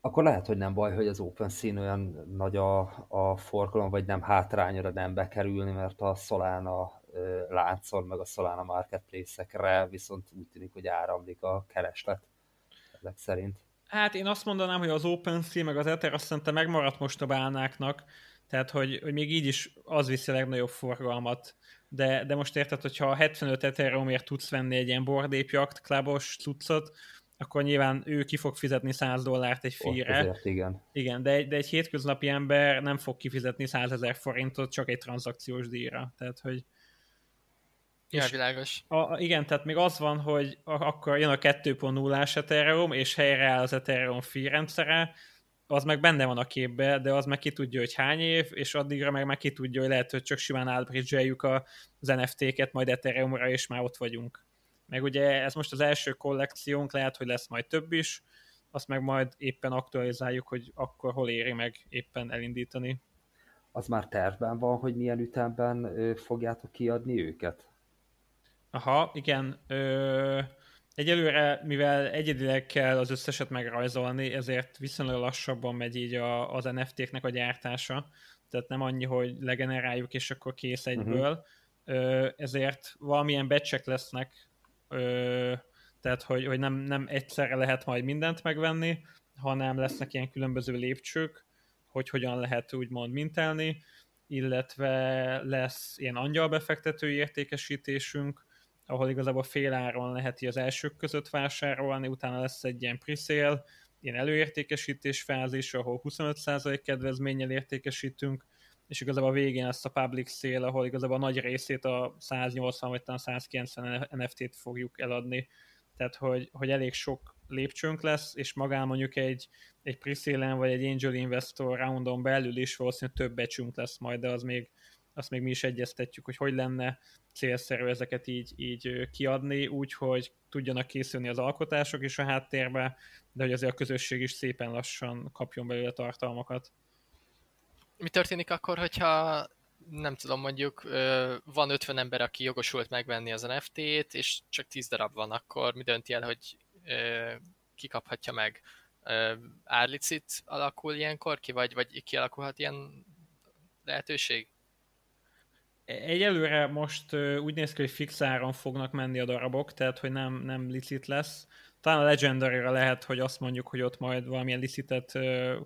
Akkor lehet, hogy nem baj, hogy az OpenSea olyan nagy a, a forgalom, vagy nem hátrányra nem bekerülni, mert a Solana láncon, meg a Solana marketplace-ekre viszont úgy tűnik, hogy áramlik a kereslet ezek szerint. Hát én azt mondanám, hogy az OpenSea meg az Ether azt szerintem megmaradt most a bálnáknak, tehát hogy, hogy még így is az viszi a legnagyobb forgalmat. De, de most érted, hogyha 75 Ethereumért tudsz venni egy ilyen bordépjakt, klubos cuccot, akkor nyilván ő ki fog fizetni 100 dollárt egy fíre. igen. Igen, de egy, de egy hétköznapi ember nem fog kifizetni 100 ezer forintot csak egy tranzakciós díjra. Tehát, hogy, Ja, világos. A, igen, tehát még az van, hogy akkor jön a 2.0-ás Ethereum, és helyreáll az Ethereum fee rendszere, az meg benne van a képbe, de az meg ki tudja, hogy hány év, és addigra meg, meg ki tudja, hogy lehet, hogy csak simán átbridgeljük az NFT-ket majd Ethereumra, és már ott vagyunk. Meg ugye ez most az első kollekciónk, lehet, hogy lesz majd több is, azt meg majd éppen aktualizáljuk, hogy akkor hol éri meg éppen elindítani. Az már tervben van, hogy milyen ütemben fogjátok kiadni őket? Aha, igen. Ö, egyelőre, mivel egyedileg kell az összeset megrajzolni, ezért viszonylag lassabban megy így a, az NFT-knek a gyártása. Tehát nem annyi, hogy legeneráljuk, és akkor kész egyből. Uh-huh. Ö, ezért valamilyen becsek lesznek, ö, tehát hogy, hogy nem, nem egyszerre lehet majd mindent megvenni, hanem lesznek ilyen különböző lépcsők, hogy hogyan lehet úgymond mintelni, illetve lesz ilyen angyalbefektetői értékesítésünk, ahol igazából fél áron lehet az elsők között vásárolni, utána lesz egy ilyen pre ilyen előértékesítés fázis, ahol 25% kedvezménnyel értékesítünk, és igazából a végén lesz a public sale, ahol igazából a nagy részét a 180 vagy talán 190 NFT-t fogjuk eladni. Tehát, hogy, hogy elég sok lépcsőnk lesz, és magán mondjuk egy, egy pre vagy egy angel investor roundon belül is valószínűleg több becsünk lesz majd, de az még azt még mi is egyeztetjük, hogy hogy lenne célszerű ezeket így, így kiadni, úgy, hogy tudjanak készülni az alkotások is a háttérbe, de hogy azért a közösség is szépen lassan kapjon belőle tartalmakat. Mi történik akkor, hogyha nem tudom, mondjuk van 50 ember, aki jogosult megvenni az NFT-t, és csak 10 darab van, akkor mi dönti el, hogy kikaphatja meg? Árlicit alakul ilyenkor ki, vagy, vagy kialakulhat ilyen lehetőség? Egyelőre most úgy néz ki, hogy fix áron fognak menni a darabok, tehát hogy nem, nem licit lesz. Talán a legendary lehet, hogy azt mondjuk, hogy ott majd valamilyen licitet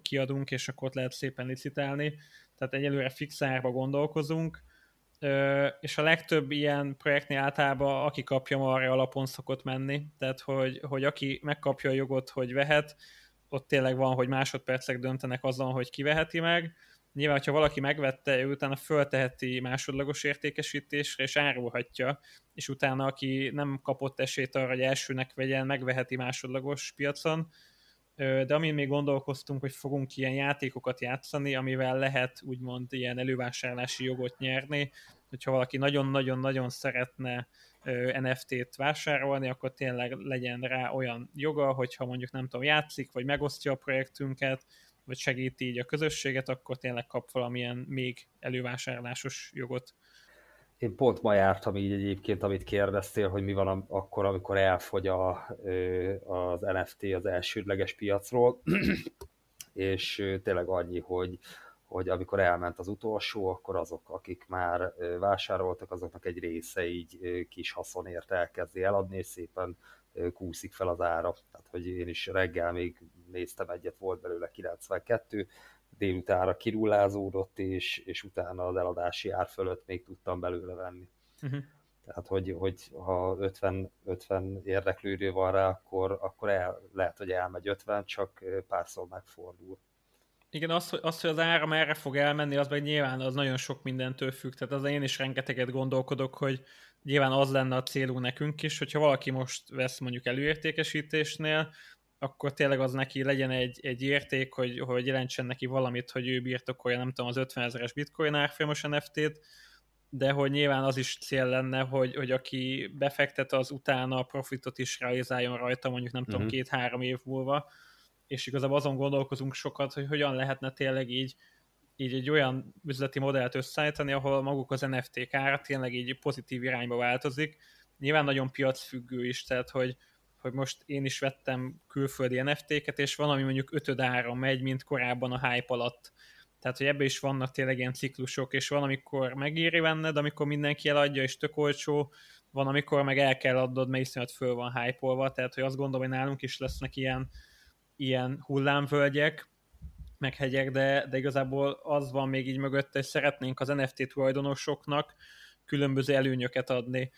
kiadunk, és akkor ott lehet szépen licitálni. Tehát egyelőre fix árba gondolkozunk, és a legtöbb ilyen projektnél általában aki kapja, arra alapon szokott menni. Tehát, hogy, hogy aki megkapja a jogot, hogy vehet, ott tényleg van, hogy másodpercek döntenek azon, hogy kiveheti meg, Nyilván, ha valaki megvette, ő utána fölteheti másodlagos értékesítésre, és árulhatja, és utána, aki nem kapott esélyt arra, hogy elsőnek vegyen, megveheti másodlagos piacon. De amin még gondolkoztunk, hogy fogunk ilyen játékokat játszani, amivel lehet úgymond ilyen elővásárlási jogot nyerni, hogyha valaki nagyon-nagyon-nagyon szeretne NFT-t vásárolni, akkor tényleg legyen rá olyan joga, hogyha mondjuk nem tudom, játszik, vagy megosztja a projektünket, vagy segíti így a közösséget, akkor tényleg kap valamilyen még elővásárlásos jogot. Én pont ma jártam így egyébként, amit kérdeztél, hogy mi van akkor, amikor elfogy a, az NFT az elsődleges piacról, és tényleg annyi, hogy, hogy amikor elment az utolsó, akkor azok, akik már vásároltak, azoknak egy része így kis haszonért elkezdi eladni, és szépen kúszik fel az ára. Tehát, hogy én is reggel még néztem egyet, volt belőle 92, délutánra kirullázódott, és, és utána az eladási ár fölött még tudtam belőle venni. Uh-huh. Tehát, hogy, hogy ha 50, 50 érdeklődő van rá, akkor, akkor el, lehet, hogy elmegy 50, csak párszor megfordul. Igen, az, hogy, az, hogy az áram erre fog elmenni, az meg nyilván az nagyon sok mindentől függ. Tehát az én is rengeteget gondolkodok, hogy nyilván az lenne a célunk nekünk is, hogyha valaki most vesz mondjuk előértékesítésnél, akkor tényleg az neki legyen egy, egy érték, hogy, hogy jelentsen neki valamit, hogy ő birtokolja, nem tudom, az 50 ezeres bitcoin árfolyamos NFT-t, de hogy nyilván az is cél lenne, hogy, hogy aki befektet, az utána a profitot is realizáljon rajta, mondjuk nem uh-huh. tudom, mhm. két-három év múlva, és igazából azon gondolkozunk sokat, hogy hogyan lehetne tényleg így, így egy olyan üzleti modellt összeállítani, ahol maguk az NFT-k ára tényleg így pozitív irányba változik. Nyilván nagyon piacfüggő is, tehát hogy, hogy most én is vettem külföldi NFT-ket, és van, ami mondjuk ötöd ára megy, mint korábban a hype alatt. Tehát, hogy ebbe is vannak tényleg ilyen ciklusok, és van, amikor megéri venned, amikor mindenki eladja, és tök olcsó, van, amikor meg el kell adnod, mert iszonyat föl van hype tehát, hogy azt gondolom, hogy nálunk is lesznek ilyen, ilyen hullámvölgyek, meg hegyek, de, de igazából az van még így mögött, hogy szeretnénk az NFT tulajdonosoknak különböző előnyöket adni.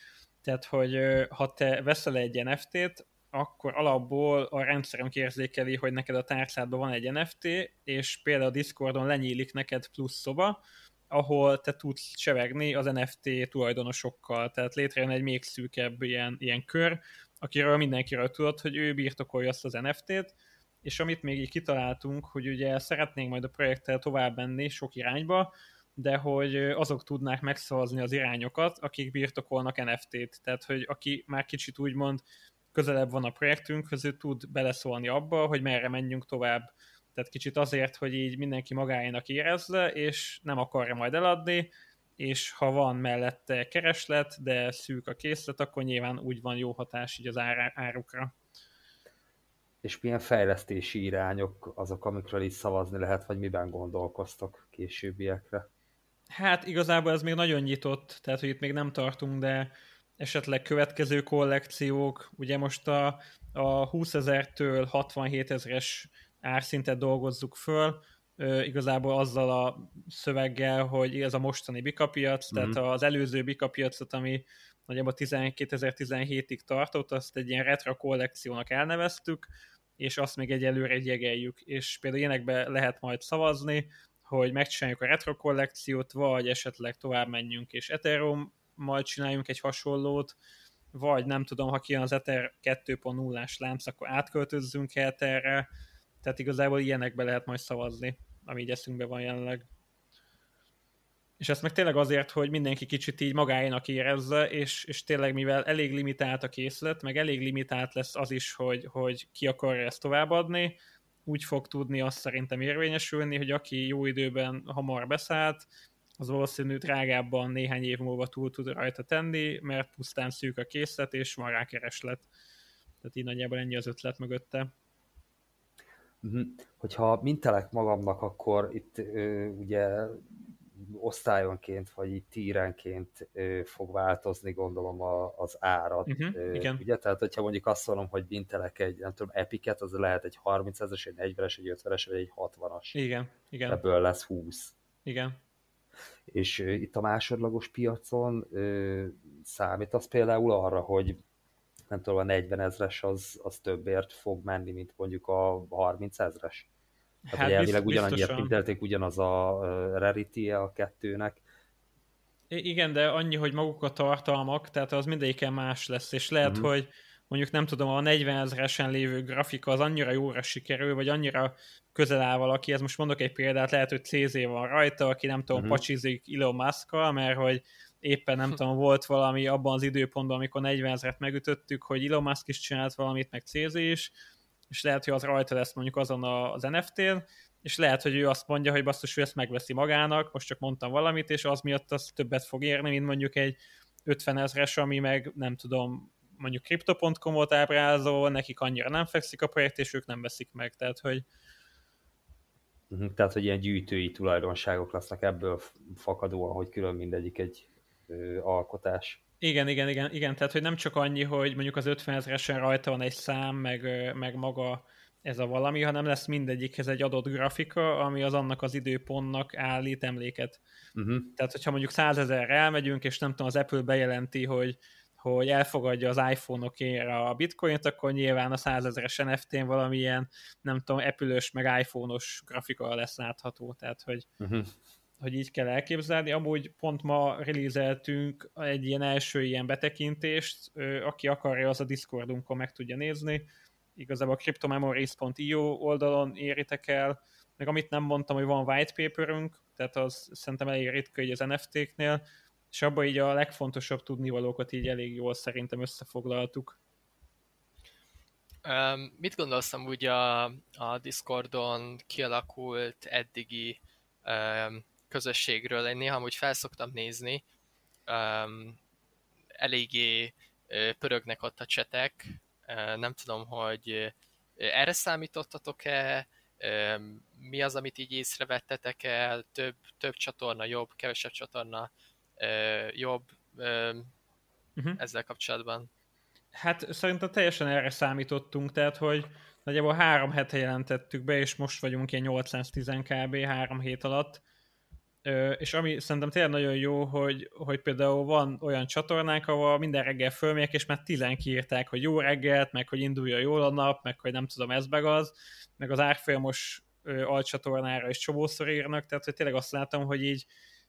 Tehát, hogy ha te veszel egy NFT-t, akkor alapból a rendszerünk érzékeli, hogy neked a tárcádban van egy NFT, és például a Discordon lenyílik neked plusz szoba, ahol te tudsz csevegni az NFT tulajdonosokkal, tehát létrejön egy még szűkebb ilyen, ilyen kör, akiről mindenkiről tudod, hogy ő birtokolja azt az NFT-t, és amit még így kitaláltunk, hogy ugye szeretnénk majd a projekttel tovább menni sok irányba, de hogy azok tudnák megszavazni az irányokat, akik birtokolnak NFT-t. Tehát, hogy aki már kicsit úgymond közelebb van a projektünkhöz, ő tud beleszólni abba, hogy merre menjünk tovább. Tehát kicsit azért, hogy így mindenki magáénak érezze, és nem akarja majd eladni, és ha van mellette kereslet, de szűk a készlet, akkor nyilván úgy van jó hatás így az árukra és milyen fejlesztési irányok azok, amikről is szavazni lehet, vagy miben gondolkoztok későbbiekre? Hát igazából ez még nagyon nyitott, tehát hogy itt még nem tartunk, de esetleg következő kollekciók, ugye most a, a 20 ezertől 67 ezeres árszintet dolgozzuk föl, ö, igazából azzal a szöveggel, hogy ez a mostani bikapiac, mm-hmm. tehát az előző bikapiacot, ami nagyjából 2017-ig tartott, azt egy ilyen retro kollekciónak elneveztük, és azt még egyelőre jegeljük, és például ilyenekbe lehet majd szavazni, hogy megcsináljuk a retro kollekciót, vagy esetleg tovább menjünk, és Ethereum majd csináljunk egy hasonlót, vagy nem tudom, ha kijön az Ether 2.0-ás lánc, akkor átköltözzünk Etherre, tehát igazából ilyenekbe lehet majd szavazni, ami így eszünkbe van jelenleg. És ezt meg tényleg azért, hogy mindenki kicsit így magáénak érezze, és, és tényleg mivel elég limitált a készlet, meg elég limitált lesz az is, hogy, hogy ki akarja ezt továbbadni, úgy fog tudni azt szerintem érvényesülni, hogy aki jó időben hamar beszállt, az valószínű drágábban néhány év múlva túl tud rajta tenni, mert pusztán szűk a készlet, és van rá kereslet. Tehát így nagyjából ennyi az ötlet mögötte. Mhm. Hogyha mintelek magamnak, akkor itt ugye osztályonként, vagy így tírenként fog változni, gondolom a, az árat. Uh-huh, igen. Ugye, tehát hogyha mondjuk azt mondom, hogy mintelek egy, nem tudom, epiket, az lehet egy 30 ezeres, egy 40-es, egy 50-es, vagy egy 60-as. Igen, igen. Ebből lesz 20. Igen. És itt a másodlagos piacon számít az például arra, hogy nem tudom, a 40 ezres az, az többért fog menni, mint mondjuk a 30 ezres. Hát, hát elvileg ugyanannyiért printelték, ugyanaz a rarity a kettőnek. Igen, de annyi, hogy maguk a tartalmak, tehát az mindegyiken más lesz, és lehet, mm-hmm. hogy mondjuk nem tudom, a 40 ezeresen lévő grafika az annyira jóra sikerül, vagy annyira közel áll valaki, ez most mondok egy példát, lehet, hogy CZ van rajta, aki nem tudom, mm-hmm. pacsizik Elon musk mert hogy éppen nem tudom, volt valami abban az időpontban, amikor 40 ezeret megütöttük, hogy Elon Musk is csinált valamit, meg CZ is, és lehet, hogy az rajta lesz mondjuk azon az NFT-n, és lehet, hogy ő azt mondja, hogy basszus, ő ezt megveszi magának, most csak mondtam valamit, és az miatt az többet fog érni, mint mondjuk egy 50 ezres, ami meg nem tudom, mondjuk crypto.com-ot ábrázol, nekik annyira nem fekszik a projekt, és ők nem veszik meg, tehát hogy mhm, tehát, hogy ilyen gyűjtői tulajdonságok lesznek ebből fakadóan, hogy külön mindegyik egy ö, alkotás. Igen, igen, igen, igen, tehát hogy nem csak annyi, hogy mondjuk az 50 ezeresen rajta van egy szám, meg, meg maga ez a valami, hanem lesz mindegyikhez egy adott grafika, ami az annak az időpontnak állít emléket. Uh-huh. Tehát, hogyha mondjuk 100 ezerre elmegyünk, és nem tudom, az Apple bejelenti, hogy, hogy elfogadja az iPhone-okért a bitcoint, akkor nyilván a 100 ezeres NFT-n valamilyen, nem tudom, Apple-ös meg iPhone-os grafika lesz látható. Tehát, hogy uh-huh hogy így kell elképzelni. Amúgy pont ma releaseltünk egy ilyen első ilyen betekintést, aki akarja, az a Discordunkon meg tudja nézni. Igazából a cryptomemories.io oldalon éritek el, meg amit nem mondtam, hogy van white paperünk, tehát az szerintem elég ritka így az NFT-knél, és abban így a legfontosabb tudnivalókat így elég jól szerintem összefoglaltuk. Um, mit gondolsz úgy a, a Discordon kialakult eddigi um, közösségről én néha úgy felszoktam nézni, um, eléggé pörögnek ott a csetek, nem tudom, hogy erre számítottatok-e, mi az, amit így észrevettetek el, több, több csatorna jobb, kevesebb csatorna jobb, uh, uh-huh. ezzel kapcsolatban? Hát szerintem teljesen erre számítottunk, tehát hogy nagyjából három hete jelentettük be, és most vagyunk ilyen 810 kb. három hét alatt, és ami szerintem tényleg nagyon jó, hogy, hogy például van olyan csatornánk, ahol minden reggel fölmegyek, és már tizen kiírták, hogy jó reggelt, meg hogy indulja jól a nap, meg hogy nem tudom, ez meg az, meg az árfolyamos alcsatornára is csomószor írnak, tehát hogy tényleg azt látom, hogy így,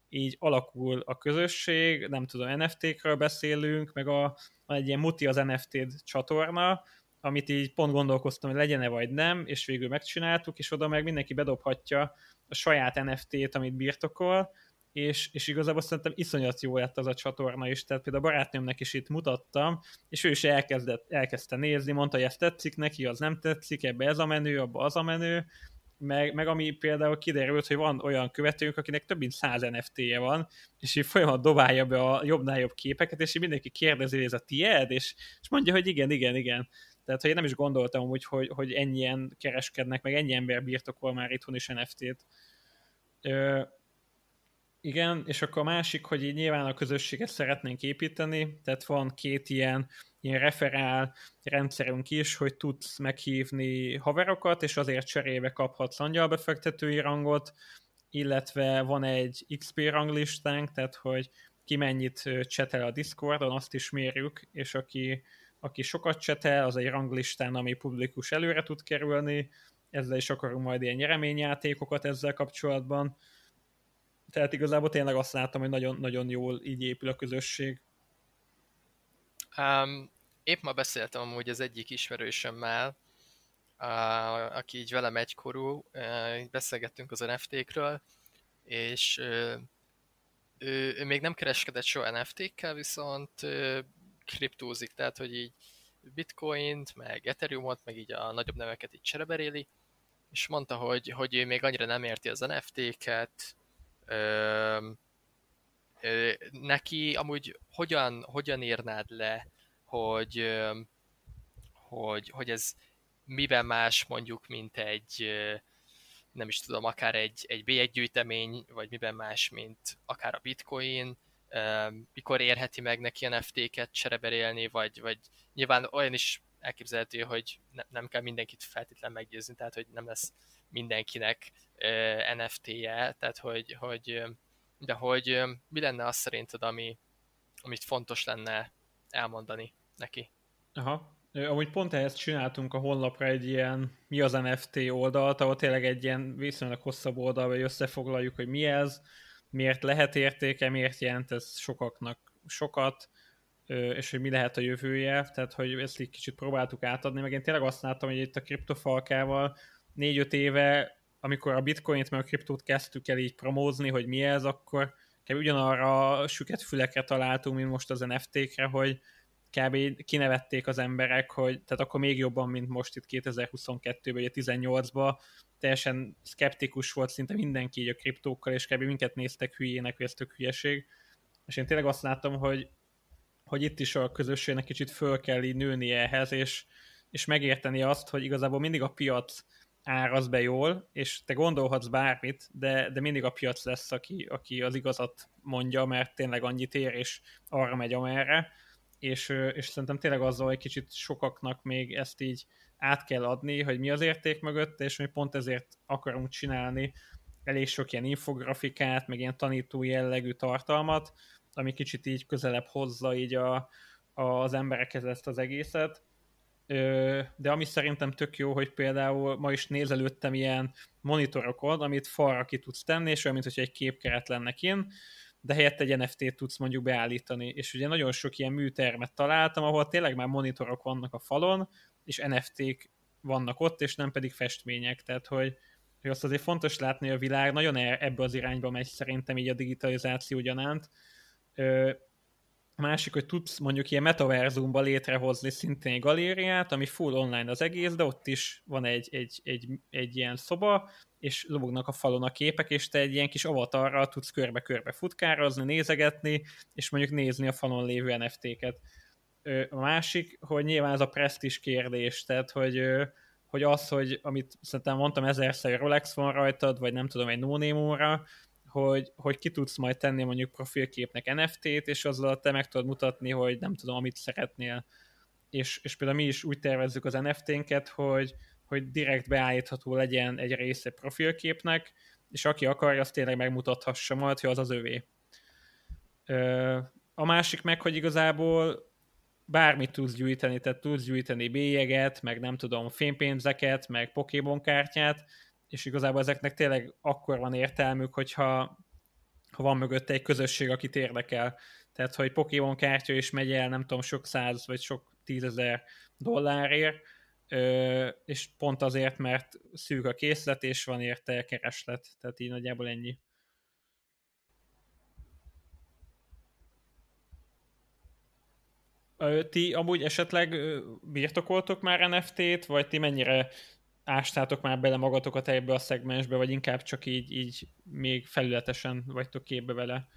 így alakul a közösség, nem tudom, NFT-kről beszélünk, meg a, van egy ilyen muti az NFT csatorna, amit így pont gondolkoztam, hogy legyen-e vagy nem, és végül megcsináltuk, és oda meg mindenki bedobhatja a saját NFT-t, amit birtokol, és, és igazából szerintem iszonyat jó lett az a csatorna is, tehát például a barátnőmnek is itt mutattam, és ő is elkezdett, elkezdte nézni, mondta, hogy ez tetszik neki, az nem tetszik, ebbe ez a menő, abba az a menő, meg, meg ami például kiderült, hogy van olyan követőnk, akinek több mint 100 NFT-je van, és így folyamat dobálja be a jobbnál jobb képeket, és így mindenki kérdezi, hogy ez a tied, és, és mondja, hogy igen, igen, igen. Tehát, hogy én nem is gondoltam úgy, hogy, hogy ennyien kereskednek, meg ennyi ember birtokol már itthon is NFT-t. Ö, igen, és akkor a másik, hogy így nyilván a közösséget szeretnénk építeni, tehát van két ilyen, ilyen referál rendszerünk is, hogy tudsz meghívni haverokat, és azért cserébe kaphatsz angyalbefektetői rangot, illetve van egy XP ranglistánk, tehát hogy ki mennyit csetel a Discordon, azt is mérjük, és aki aki sokat csetel, az egy ranglistán, ami publikus előre tud kerülni, ezzel is akarunk majd ilyen nyereményjátékokat ezzel kapcsolatban. Tehát igazából tényleg azt látom, hogy nagyon, nagyon jól így épül a közösség. Um, épp ma beszéltem amúgy az egyik ismerősömmel, uh, aki így velem egykorú, uh, beszélgettünk az NFT-kről, és uh, ő, ő még nem kereskedett soha NFT-kkel, viszont kriptózik, tehát hogy így bitcoint, meg ethereumot, meg így a nagyobb neveket így csereberéli, és mondta, hogy, hogy ő még annyira nem érti az NFT-ket, ö, ö, neki amúgy hogyan, hogyan írnád le, hogy, ö, hogy, hogy ez miben más mondjuk, mint egy nem is tudom, akár egy, egy B1 gyűjtemény, vagy miben más, mint akár a bitcoin, mikor érheti meg neki NFT-ket csereberélni, vagy, vagy nyilván olyan is elképzelhető, hogy ne, nem kell mindenkit feltétlen meggyőzni, tehát hogy nem lesz mindenkinek uh, NFT-je, tehát hogy, hogy de hogy mi lenne az szerinted, ami, amit fontos lenne elmondani neki? Aha. Amúgy pont ehhez csináltunk a honlapra egy ilyen mi az NFT oldalt, ahol tényleg egy ilyen viszonylag hosszabb oldal, hogy összefoglaljuk, hogy mi ez, miért lehet értéke, miért jelent ez sokaknak sokat, és hogy mi lehet a jövője, tehát hogy ezt egy kicsit próbáltuk átadni, meg én tényleg azt láttam, hogy itt a kriptofalkával négy-öt éve, amikor a bitcoint meg a kriptót kezdtük el így promózni, hogy mi ez, akkor kb. ugyanarra a süket fülekre találtunk, mint most az NFT-kre, hogy kb. kinevették az emberek, hogy tehát akkor még jobban, mint most itt 2022-ben, vagy 18-ban, teljesen skeptikus volt szinte mindenki így a kriptókkal, és kb. minket néztek hülyének, ez tök hülyeség. És én tényleg azt látom, hogy, hogy itt is a közösségnek kicsit föl kell így nőni ehhez, és, és megérteni azt, hogy igazából mindig a piac áraz be jól, és te gondolhatsz bármit, de, de mindig a piac lesz, aki, aki az igazat mondja, mert tényleg annyit ér, és arra megy amerre, és, és szerintem tényleg azzal, hogy kicsit sokaknak még ezt így át kell adni, hogy mi az érték mögött, és mi pont ezért akarunk csinálni elég sok ilyen infografikát, meg ilyen tanító jellegű tartalmat, ami kicsit így közelebb hozza így a, az emberekhez ezt az egészet. De ami szerintem tök jó, hogy például ma is nézelődtem ilyen monitorokon, amit falra ki tudsz tenni, és olyan, mintha egy képkeret lenne kint, de helyett egy NFT-t tudsz mondjuk beállítani. És ugye nagyon sok ilyen műtermet találtam, ahol tényleg már monitorok vannak a falon, és NFT-k vannak ott, és nem pedig festmények. Tehát, hogy, hogy azt azért fontos látni, a világ nagyon e- ebbe az irányba megy szerintem így a digitalizáció ugyanánt. A másik, hogy tudsz mondjuk ilyen metaverzumba létrehozni szintén egy galériát, ami full online az egész, de ott is van egy, egy, egy, egy ilyen szoba, és lobognak a falon a képek, és te egy ilyen kis avatarral tudsz körbe-körbe futkározni, nézegetni, és mondjuk nézni a falon lévő NFT-ket. A másik, hogy nyilván ez a presztis kérdés, tehát hogy, hogy az, hogy amit szerintem mondtam ezerszer, Rolex van rajtad, vagy nem tudom, egy no hogy, hogy ki tudsz majd tenni mondjuk profilképnek NFT-t, és azzal te meg tudod mutatni, hogy nem tudom, amit szeretnél. És, és például mi is úgy tervezzük az NFT-nket, hogy, hogy direkt beállítható legyen egy része profilképnek, és aki akarja, azt tényleg megmutathassa majd, hogy az az övé. A másik meg, hogy igazából bármit tudsz gyűjteni, tehát tudsz gyűjteni bélyeget, meg nem tudom, fénypénzeket, meg Pokémon kártyát, és igazából ezeknek tényleg akkor van értelmük, hogyha ha van mögötte egy közösség, akit érdekel. Tehát, hogy Pokémon kártya is megy el, nem tudom, sok száz vagy sok tízezer dollárért, és pont azért, mert szűk a készlet, és van érte kereslet. Tehát így nagyjából ennyi. Ti amúgy esetleg birtokoltok már NFT-t, vagy ti mennyire ástátok már bele magatokat ebbe a szegmensbe, vagy inkább csak így, így még felületesen vagytok képbe vele?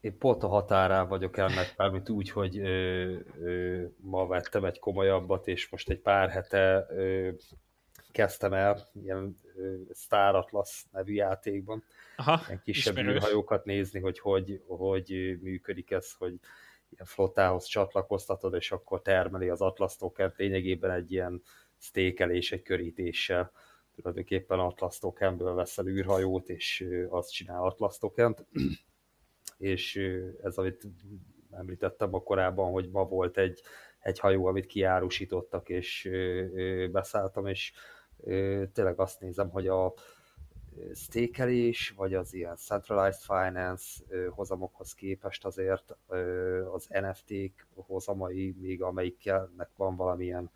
Én pont a határán vagyok ennek, mármint úgy, hogy ö, ö, ma vettem egy komolyabbat, és most egy pár hete ö, kezdtem el ilyen ö, Star Atlas nevű játékban Aha, ilyen kisebb űrhajókat nézni, hogy, hogy hogy működik ez, hogy ilyen flottához csatlakoztatod, és akkor termeli az Atlas token lényegében egy ilyen sztékelés egy körítéssel. Tulajdonképpen Atlas tokenből veszel űrhajót, és azt csinál Atlas tokent. és ez, amit említettem a korábban, hogy ma volt egy, egy hajó, amit kiárusítottak, és beszálltam, és tényleg azt nézem, hogy a stékelés, vagy az ilyen centralized finance hozamokhoz képest azért az NFT-k hozamai, még amelyiknek van valamilyen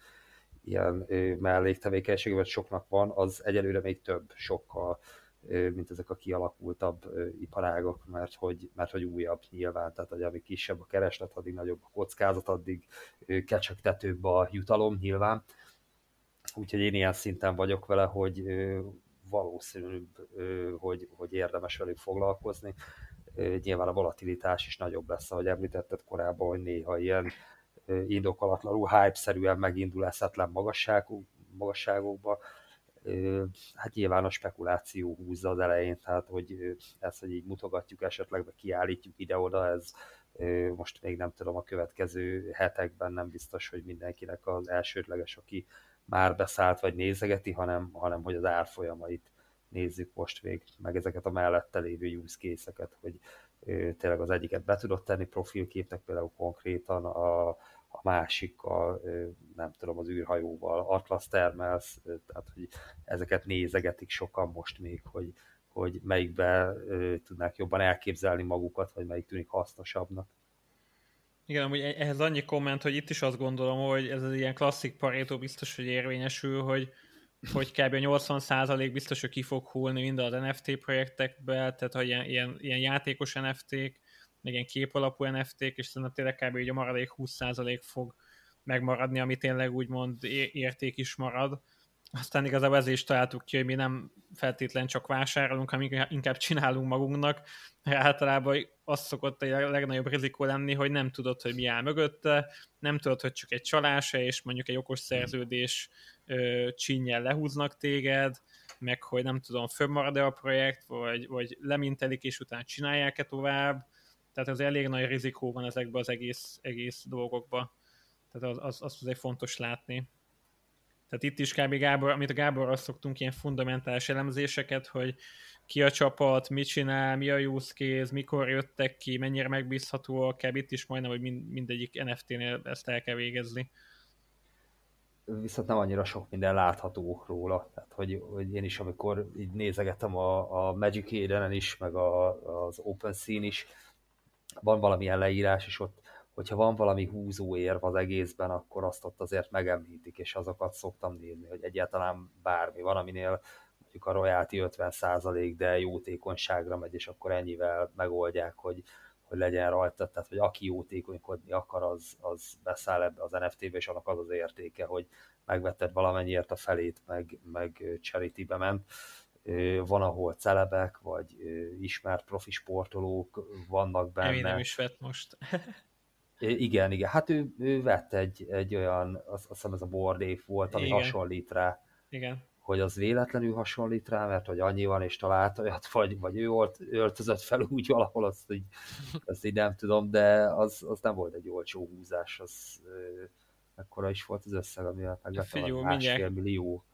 ilyen melléktevékenység, vagy soknak van, az egyelőre még több, sokkal mint ezek a kialakultabb iparágok, mert hogy, mert hogy újabb nyilván, tehát hogy amíg kisebb a kereslet, addig nagyobb a kockázat, addig kecsegtetőbb a jutalom nyilván. Úgyhogy én ilyen szinten vagyok vele, hogy valószínűbb, hogy, hogy érdemes velük foglalkozni. Nyilván a volatilitás is nagyobb lesz, ahogy említetted korábban, hogy néha ilyen indokolatlanul hype-szerűen megindul eszetlen magasságokba, hát nyilván a spekuláció húzza az elején, tehát hogy ezt, hogy így mutogatjuk esetleg, vagy kiállítjuk ide-oda, ez most még nem tudom, a következő hetekben nem biztos, hogy mindenkinek az elsődleges, aki már beszállt vagy nézegeti, hanem, hanem hogy az árfolyamait nézzük most még, meg ezeket a mellette lévő use case-eket, hogy tényleg az egyiket be tudott tenni profilképnek, például konkrétan a, a másikkal, nem tudom, az űrhajóval Atlas termelsz, tehát hogy ezeket nézegetik sokan most még, hogy, hogy melyikbe tudnák jobban elképzelni magukat, vagy melyik tűnik hasznosabbnak. Igen, amúgy e-, ehhez annyi komment, hogy itt is azt gondolom, hogy ez az ilyen klasszik parétó biztos, hogy érvényesül, hogy, hogy kb. 80% biztos, hogy ki fog hullni mind az NFT projektekbe, tehát hogy ilyen, ilyen, ilyen játékos NFT-k, meg ilyen képalapú NFT-k, és szerintem tényleg kb. Így a maradék 20% fog megmaradni, ami tényleg úgymond érték is marad. Aztán igazából ezért is találtuk ki, hogy mi nem feltétlen csak vásárolunk, hanem inkább csinálunk magunknak, mert általában az szokott a legnagyobb rizikó lenni, hogy nem tudod, hogy mi áll mögötte, nem tudod, hogy csak egy csalása, és mondjuk egy okos szerződés csinyel lehúznak téged, meg hogy nem tudom, fönnmarad-e a projekt, vagy, vagy lemintelik, és utána csinálják-e tovább, tehát az elég nagy rizikó van ezekben az egész, egész dolgokban. Tehát az, az, az azért fontos látni. Tehát itt is kb. Gábor, amit a Gáborral szoktunk, ilyen fundamentális elemzéseket, hogy ki a csapat, mit csinál, mi a use case, mikor jöttek ki, mennyire megbízhatóak, kb. itt is majdnem, hogy mind, mindegyik NFT-nél ezt el kell végezni. Viszont nem annyira sok minden látható róla. Tehát, hogy, hogy én is, amikor így nézegetem a, a Magic Eden is, meg a, az Open Scene is, van valamilyen leírás, és ott, hogyha van valami húzó érv az egészben, akkor azt ott azért megemlítik, és azokat szoktam nézni, hogy egyáltalán bármi van, aminél mondjuk a royalty 50% de jótékonyságra megy, és akkor ennyivel megoldják, hogy, hogy legyen rajta, tehát hogy aki jótékonykodni akar, az, az beszáll ebbe az NFT-be, és annak az az értéke, hogy megvetted valamennyiért a felét, meg, meg charity-be ment van, ahol celebek, vagy ismert profi sportolók vannak benne. Emi nem is vett most. igen, igen. Hát ő, ő vett egy, egy olyan, azt, hiszem ez a bordév volt, ami igen. hasonlít rá. Igen. Hogy az véletlenül hasonlít rá, mert hogy annyi van, és talált olyat, vagy, vagy ő volt, öltözött fel úgy valahol, azt így, azt így nem tudom, de az, az nem volt egy olcsó húzás, az mekkora is volt az összeg, amivel megvettem, másfél millió.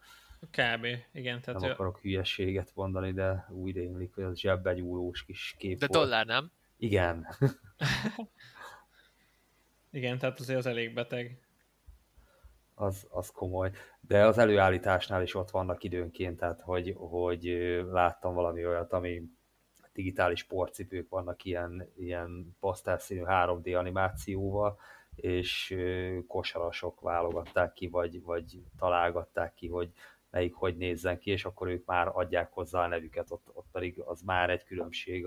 Kb. Igen. Tehát nem ő... akarok hülyeséget mondani, de úgy rémlik, hogy az zsebbe nyúlós kis kép De volt. dollár, nem? Igen. Igen, tehát azért az elég beteg. Az, az komoly. De az előállításnál is ott vannak időnként, tehát hogy, hogy láttam valami olyat, ami digitális sportcipők vannak ilyen, ilyen pasztelszínű 3D animációval, és kosarasok válogatták ki, vagy, vagy találgatták ki, hogy melyik hogy nézzen ki, és akkor ők már adják hozzá a nevüket, ott, ott pedig az már egy különbség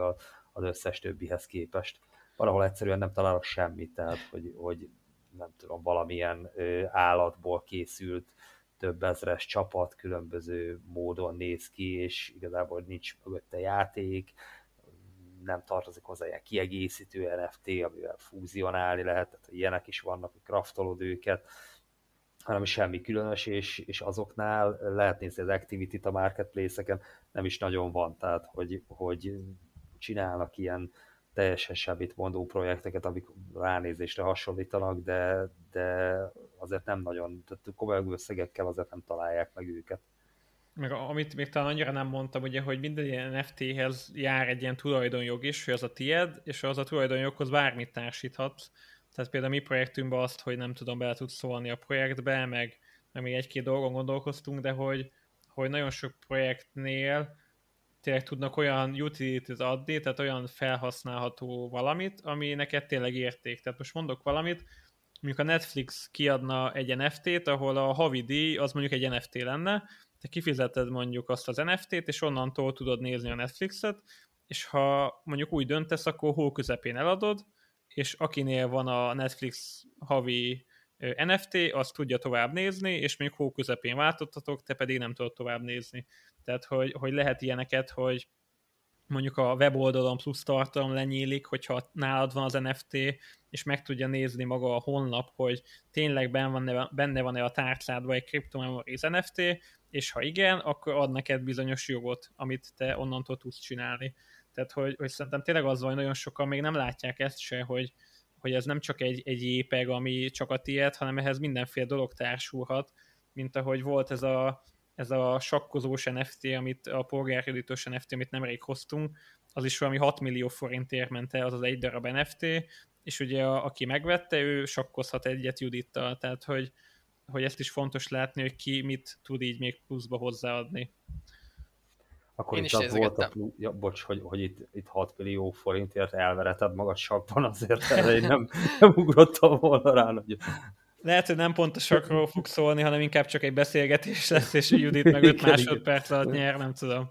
az összes többihez képest. Valahol egyszerűen nem találok semmit, tehát hogy, hogy nem tudom, valamilyen állatból készült több ezres csapat különböző módon néz ki, és igazából nincs mögötte játék, nem tartozik hozzá ilyen kiegészítő NFT, amivel fúzionálni lehet, tehát ilyenek is vannak, hogy kraftolod őket, hanem semmi különös, és, és azoknál lehet nézni az activity-t a marketplace-eken, nem is nagyon van, tehát hogy, hogy csinálnak ilyen teljesen semmit mondó projekteket, amik ránézésre hasonlítanak, de, de azért nem nagyon, tehát komoly összegekkel azért nem találják meg őket. Meg amit még talán annyira nem mondtam, ugye, hogy minden ilyen NFT-hez jár egy ilyen tulajdonjog is, hogy az a tied, és az a tulajdonjoghoz bármit társíthatsz. Tehát például mi projektünkben azt, hogy nem tudom, bele tudsz szólni a projektbe, meg, meg még egy-két dolgon gondolkoztunk, de hogy, hogy nagyon sok projektnél tényleg tudnak olyan utilities adni, tehát olyan felhasználható valamit, ami neked tényleg érték. Tehát most mondok valamit, mondjuk a Netflix kiadna egy NFT-t, ahol a havi díj az mondjuk egy NFT lenne, te kifizeted mondjuk azt az NFT-t, és onnantól tudod nézni a Netflixet, és ha mondjuk úgy döntesz, akkor hó közepén eladod, és akinél van a Netflix havi NFT, azt tudja tovább nézni, és még hó közepén váltottatok, te pedig nem tudod tovább nézni. Tehát, hogy, hogy lehet ilyeneket, hogy mondjuk a weboldalon plusz tartalom lenyílik, hogyha nálad van az NFT, és meg tudja nézni maga a honlap, hogy tényleg benne van-e, benne van-e a tárcádban egy CryptoMemories NFT, és ha igen, akkor ad neked bizonyos jogot, amit te onnantól tudsz csinálni. Tehát, hogy, hogy szerintem tényleg az van, hogy nagyon sokan még nem látják ezt se, hogy, hogy ez nem csak egy, egy JPEG, ami csak a tiéd, hanem ehhez mindenféle dolog társulhat, mint ahogy volt ez a, ez a sakkozós NFT, amit a polgárjudítós NFT, amit nemrég hoztunk, az is valami 6 millió forintért ment el, az az egy darab NFT, és ugye a, aki megvette, ő sakkozhat egyet Judittal, tehát hogy, hogy ezt is fontos látni, hogy ki mit tud így még pluszba hozzáadni. Akkor Én itt is volt a, ja, bocs, hogy, hogy itt, itt 6 millió forintért elvereted magad sakban, azért erre én nem, nem ugrottam volna rá hogy lehet, hogy nem pont a sakról fog szólni, hanem inkább csak egy beszélgetés lesz, és Judit meg 5 másodperc alatt nyer, nem tudom.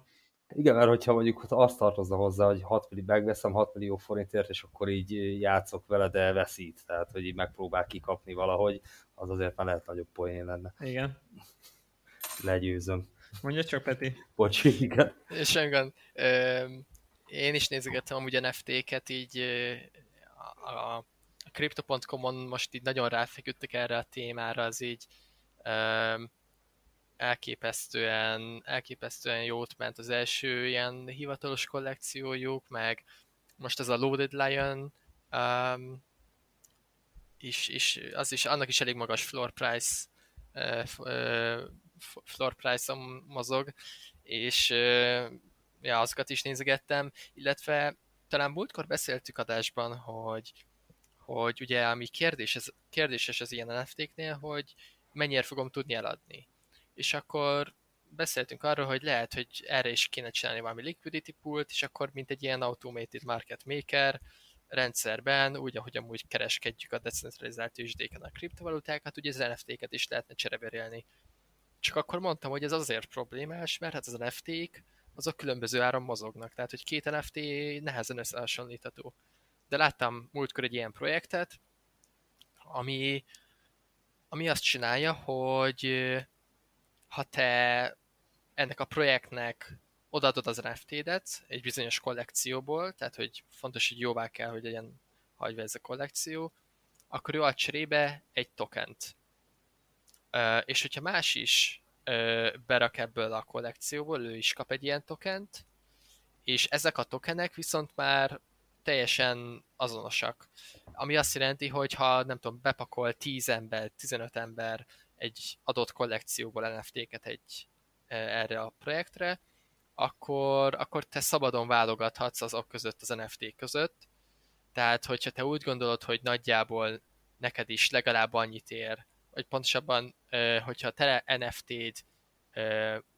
Igen, mert hogyha mondjuk azt tartozza hozzá, hogy 6 millió, megveszem 6 millió forintért, és akkor így játszok vele, de veszít. Tehát, hogy így megpróbál kikapni valahogy, az azért már lehet nagyobb poén lenne. Igen. Legyőzöm. Mondja csak, Peti. Bocsi, igen. És engem, én is nézegettem amúgy NFT-ket, így a, a Crypto.com-on most így nagyon ráfeküdtek erre a témára, az így elképesztően, elképesztően jót ment az első ilyen hivatalos kollekciójuk, meg most ez a Loaded Lion um, is, is, az is, annak is elég magas floor price uh, uh, floor price-on mozog, és ja, azokat is nézegettem, illetve talán múltkor beszéltük adásban, hogy hogy ugye ami kérdés, kérdéses az ilyen NFT-knél, hogy mennyire fogom tudni eladni. És akkor beszéltünk arról, hogy lehet, hogy erre is kéne csinálni valami liquidity poolt, és akkor mint egy ilyen automated market maker rendszerben, úgy, ahogy amúgy kereskedjük a decentralizált tőzsdéken a kriptovalutákat, ugye az NFT-ket is lehetne csereberélni. Csak akkor mondtam, hogy ez azért problémás, mert hát az NFT-k azok különböző áron mozognak, tehát hogy két NFT nehezen összehasonlítható de láttam múltkor egy ilyen projektet, ami, ami azt csinálja, hogy ha te ennek a projektnek odaadod az NFT-det egy bizonyos kollekcióból, tehát hogy fontos, hogy jóvá kell, hogy legyen hagyva ez a kollekció, akkor ő ad cserébe egy tokent. És hogyha más is berak ebből a kollekcióból, ő is kap egy ilyen tokent, és ezek a tokenek viszont már teljesen azonosak. Ami azt jelenti, hogy ha nem tudom, bepakol 10 ember, 15 ember egy adott kollekcióból NFT-ket egy, erre a projektre, akkor, akkor te szabadon válogathatsz azok között, az NFT között. Tehát, hogyha te úgy gondolod, hogy nagyjából neked is legalább annyit ér, vagy pontosabban, hogyha te NFT-d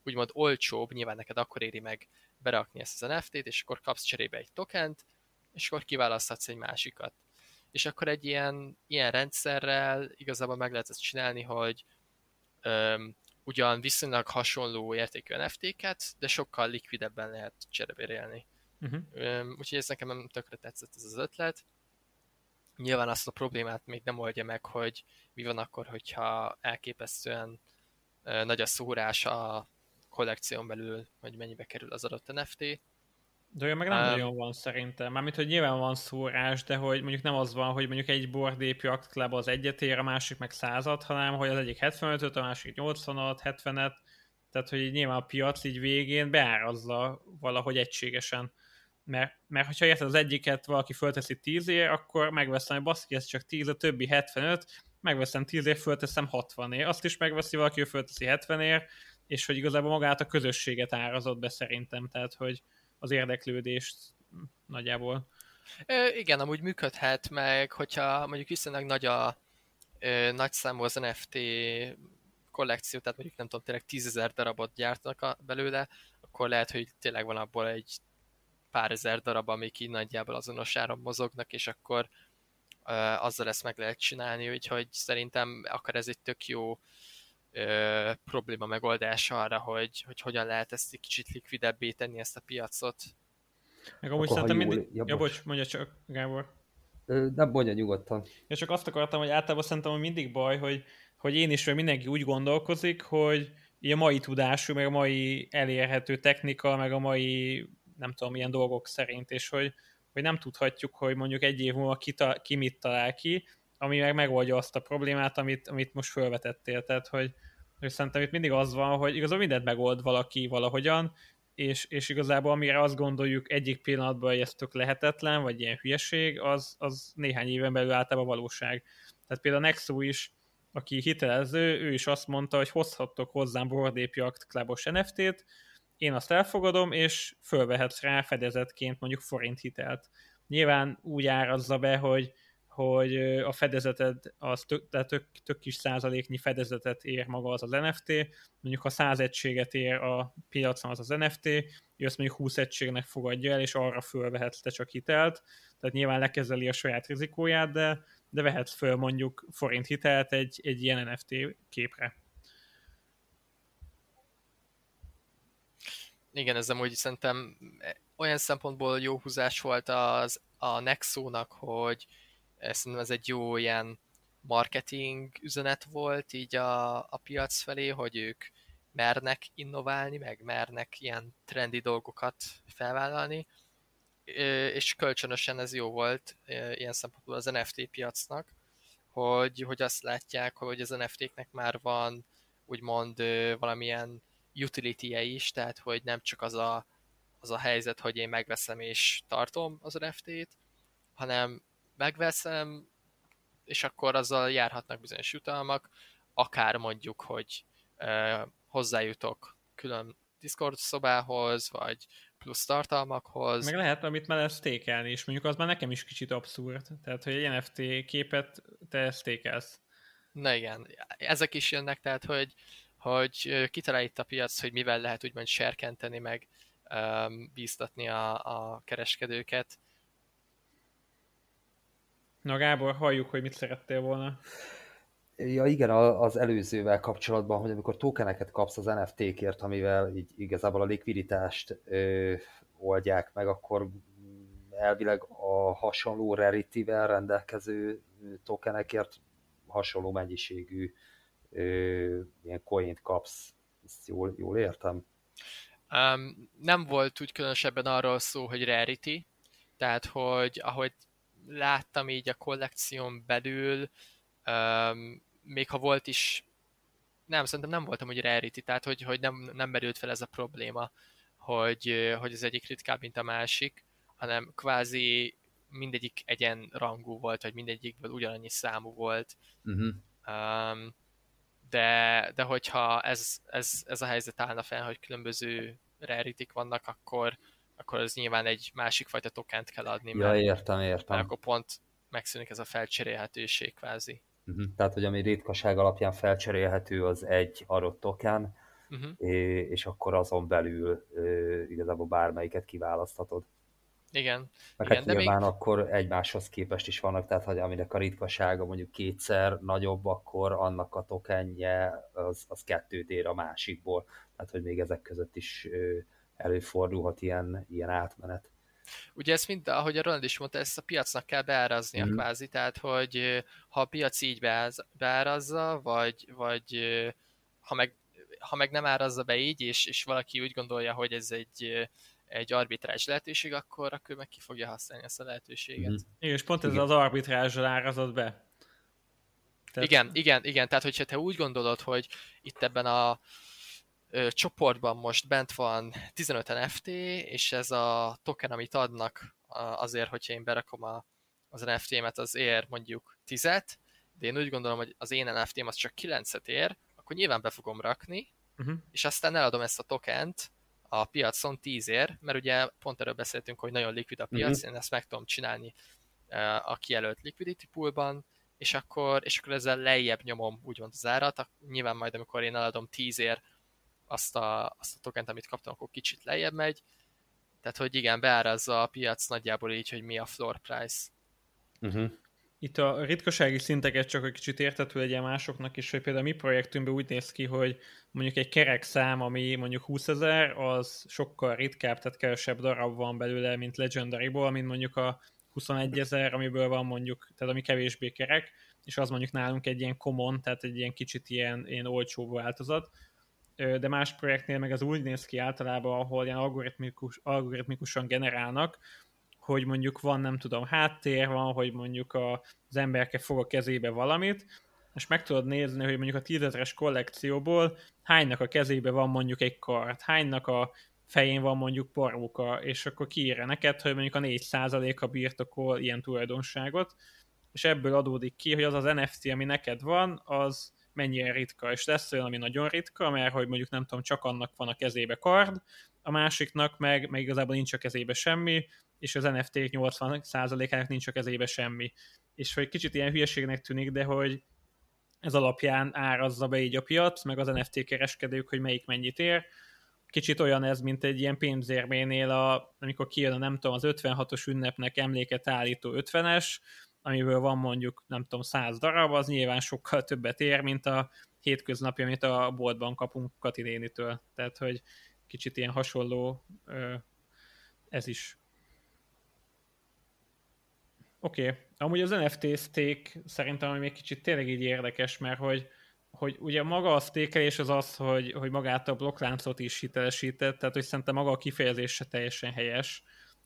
úgymond olcsóbb, nyilván neked akkor éri meg berakni ezt az NFT-t, és akkor kapsz cserébe egy tokent, és akkor kiválaszthatsz egy másikat. És akkor egy ilyen, ilyen rendszerrel igazából meg lehet ezt csinálni, hogy öm, ugyan viszonylag hasonló értékű NFT-ket, de sokkal likvidebben lehet cserebérélni. Uh-huh. Öm, úgyhogy ez nekem nem tökre tetszett ez az ötlet. Nyilván azt a problémát még nem oldja meg, hogy mi van akkor, hogyha elképesztően nagy a szórás a kollekción belül, hogy mennyibe kerül az adott NFT, de olyan meg nem um, nagyon van szerintem. Mármint, hogy nyilván van szórás, de hogy mondjuk nem az van, hogy mondjuk egy bordépű aktlában az egyet ér, a másik meg százat, hanem hogy az egyik 75-öt, a másik 80-at, 70-et, tehát hogy nyilván a piac így végén beárazza valahogy egységesen. Mert, mert hogyha érted az egyiket valaki fölteszi 10 ér, akkor megveszem, hogy baszki, ez csak 10, a többi 75, megveszem 10 ér, fölteszem 60 ér. Azt is megveszi valaki, hogy fölteszi 70 ér, és hogy igazából magát a közösséget árazott be szerintem, tehát hogy, az érdeklődést nagyjából. Ö, igen, amúgy működhet meg, hogyha mondjuk viszonylag nagy a ö, nagy számú az NFT kollekció, tehát mondjuk nem tudom, tényleg tízezer darabot gyártanak a, belőle, akkor lehet, hogy tényleg van abból egy pár ezer darab, amik így nagyjából azonos áron mozognak, és akkor ö, azzal ezt meg lehet csinálni, úgyhogy szerintem akár ez egy tök jó ö, probléma megoldása arra, hogy, hogy hogyan lehet ezt egy kicsit likvidebbé tenni ezt a piacot. Meg amúgy Akkor, szerintem mindig... ja, Ja, bocs. mondja csak, Gábor. Nem mondja nyugodtan. Ja, csak azt akartam, hogy általában szerintem hogy mindig baj, hogy, hogy én is, vagy mindenki úgy gondolkozik, hogy a mai tudású, meg a mai elérhető technika, meg a mai nem tudom, milyen dolgok szerint, és hogy, hogy nem tudhatjuk, hogy mondjuk egy év múlva ki, ta, ki mit talál ki, ami meg megoldja azt a problémát, amit, amit most felvetettél. Tehát, hogy, hogy szerintem itt mindig az van, hogy igazából mindent megold valaki valahogyan, és, és igazából amire azt gondoljuk egyik pillanatban, hogy ez tök lehetetlen, vagy ilyen hülyeség, az, az néhány éven belül általában valóság. Tehát például Nexo is, aki hitelező, ő is azt mondta, hogy hozhattok hozzám Yacht Clubos NFT-t, én azt elfogadom, és fölvehetsz rá fedezetként mondjuk forint hitelt. Nyilván úgy árazza be, hogy, hogy a fedezeted az tök, tehát tök, tök kis százaléknyi fedezetet ér maga az az NFT, mondjuk ha 100 egységet ér a piacon az az NFT, ő azt mondjuk 20 egységnek fogadja el, és arra fölvehetsz te csak hitelt, tehát nyilván lekezeli a saját rizikóját, de, de vehetsz föl mondjuk forint hitelt egy, egy ilyen NFT képre. Igen, ez amúgy szerintem olyan szempontból jó húzás volt az a Nexo-nak, hogy szerintem ez egy jó ilyen marketing üzenet volt így a, a piac felé, hogy ők mernek innoválni, meg mernek ilyen trendi dolgokat felvállalni, és kölcsönösen ez jó volt ilyen szempontból az NFT piacnak, hogy, hogy azt látják, hogy az NFT-knek már van úgymond valamilyen utility -e is, tehát hogy nem csak az a, az a helyzet, hogy én megveszem és tartom az NFT-t, hanem megveszem, és akkor azzal járhatnak bizonyos jutalmak, akár mondjuk, hogy uh, hozzájutok külön Discord szobához, vagy plusz tartalmakhoz. Meg lehet, amit már sztékelni is. Mondjuk az már nekem is kicsit abszurd. Tehát, hogy egy NFT képet te sztékelsz. Na igen, ezek is jönnek, tehát, hogy, hogy kitalál itt a piac, hogy mivel lehet úgymond serkenteni, meg um, bíztatni a, a kereskedőket. Na Gábor, halljuk, hogy mit szerettél volna. Ja igen, az előzővel kapcsolatban, hogy amikor tokeneket kapsz az NFT-kért, amivel így igazából a likviditást ö, oldják meg, akkor elvileg a hasonló rarity-vel rendelkező tokenekért hasonló mennyiségű ö, ilyen coint kapsz. Ezt jól, jól értem? Um, nem volt úgy különösebben arról szó, hogy rarity, tehát hogy ahogy láttam így a kollekción belül, um, még ha volt is, nem, szerintem nem voltam hogy rarity, tehát hogy, hogy nem, nem merült fel ez a probléma, hogy, hogy az egyik ritkább, mint a másik, hanem kvázi mindegyik egyen rangú volt, vagy mindegyikből ugyanannyi számú volt. Uh-huh. Um, de, de hogyha ez, ez, ez a helyzet állna fel, hogy különböző raritik vannak, akkor, akkor az nyilván egy másik fajta tokent kell adni, Ja, mert, értem, értem. mert akkor pont megszűnik ez a felcserélhetőség kvázi. Uh-huh. Tehát, hogy ami ritkaság alapján felcserélhető, az egy adott token, Uh-huh. és akkor azon belül igazából bármelyiket kiválaszthatod. Igen. Meg Igen, hát de nyilván még... akkor egymáshoz képest is vannak, tehát hogy aminek a ritkasága mondjuk kétszer nagyobb, akkor annak a tokenje az, az kettőt ér a másikból. Tehát, hogy még ezek között is előfordulhat ilyen, ilyen átmenet. Ugye ezt mind, ahogy a Ronald is mondta, ezt a piacnak kell beáraznia mm. kvázi, tehát hogy ha a piac így beáz, beárazza, vagy, vagy ha, meg, ha meg nem árazza be így, és, és valaki úgy gondolja, hogy ez egy egy arbitrás lehetőség, akkor, akkor meg ki fogja használni ezt a lehetőséget. Mm. Igen, és pont ez igen. az arbitrázsal árazott be. Tehát... Igen, igen, igen, tehát hogyha te úgy gondolod, hogy itt ebben a ö, csoportban most bent van 15 NFT, és ez a token, amit adnak azért, hogyha én berakom a, az NFT-met, az ér mondjuk 10 de én úgy gondolom, hogy az én NFT-m az csak 9-et ér, akkor nyilván be fogom rakni, uh-huh. és aztán eladom ezt a tokent, a piacon 10 ér, mert ugye pont erről beszéltünk, hogy nagyon likvid a piac, mm-hmm. én ezt meg tudom csinálni a kijelölt liquidity poolban, és akkor, és akkor ezzel lejjebb nyomom úgymond az árat, nyilván majd amikor én eladom 10 ér azt a, azt a tokent, amit kaptam, akkor kicsit lejjebb megy, tehát hogy igen, beárazza a piac nagyjából így, hogy mi a floor price. Uh-huh. Itt a ritkasági szinteket csak egy kicsit értető legyen másoknak is, hogy például mi projektünkben úgy néz ki, hogy mondjuk egy kerek szám, ami mondjuk 20 ezer, az sokkal ritkább, tehát kevesebb darab van belőle, mint Legendary-ból, mint mondjuk a 21 ezer, amiből van mondjuk, tehát ami kevésbé kerek, és az mondjuk nálunk egy ilyen common, tehát egy ilyen kicsit ilyen, ilyen olcsó változat, de más projektnél meg az úgy néz ki általában, ahol ilyen algoritmikus, algoritmikusan generálnak, hogy mondjuk van, nem tudom, háttér van, hogy mondjuk a, az emberke fog a kezébe valamit, és meg tudod nézni, hogy mondjuk a tízezres kollekcióból hánynak a kezébe van mondjuk egy kart, hánynak a fején van mondjuk paróka, és akkor kiírja neked, hogy mondjuk a 4%-a birtokol ilyen tulajdonságot, és ebből adódik ki, hogy az az NFT, ami neked van, az mennyire ritka, és lesz olyan, ami nagyon ritka, mert hogy mondjuk nem tudom, csak annak van a kezébe kard, a másiknak meg, meg igazából nincs a kezébe semmi, és az NFT 80%-ának nincs a kezébe semmi. És hogy kicsit ilyen hülyeségnek tűnik, de hogy ez alapján árazza be így a piac, meg az NFT kereskedők, hogy melyik mennyit ér. Kicsit olyan ez, mint egy ilyen pénzérménél, a, amikor kijön a nem tudom, az 56-os ünnepnek emléket állító 50-es, amiből van mondjuk, nem tudom, 100 darab, az nyilván sokkal többet ér, mint a hétköznapi, amit a boltban kapunk Kati nénitől. Tehát, hogy kicsit ilyen hasonló ez is. Oké, okay. amúgy az NFT stake szerintem még kicsit tényleg így érdekes, mert hogy, hogy ugye maga a stékelés az az, hogy, hogy magát a blokkláncot is hitelesített, tehát hogy szerintem maga a kifejezés se teljesen helyes,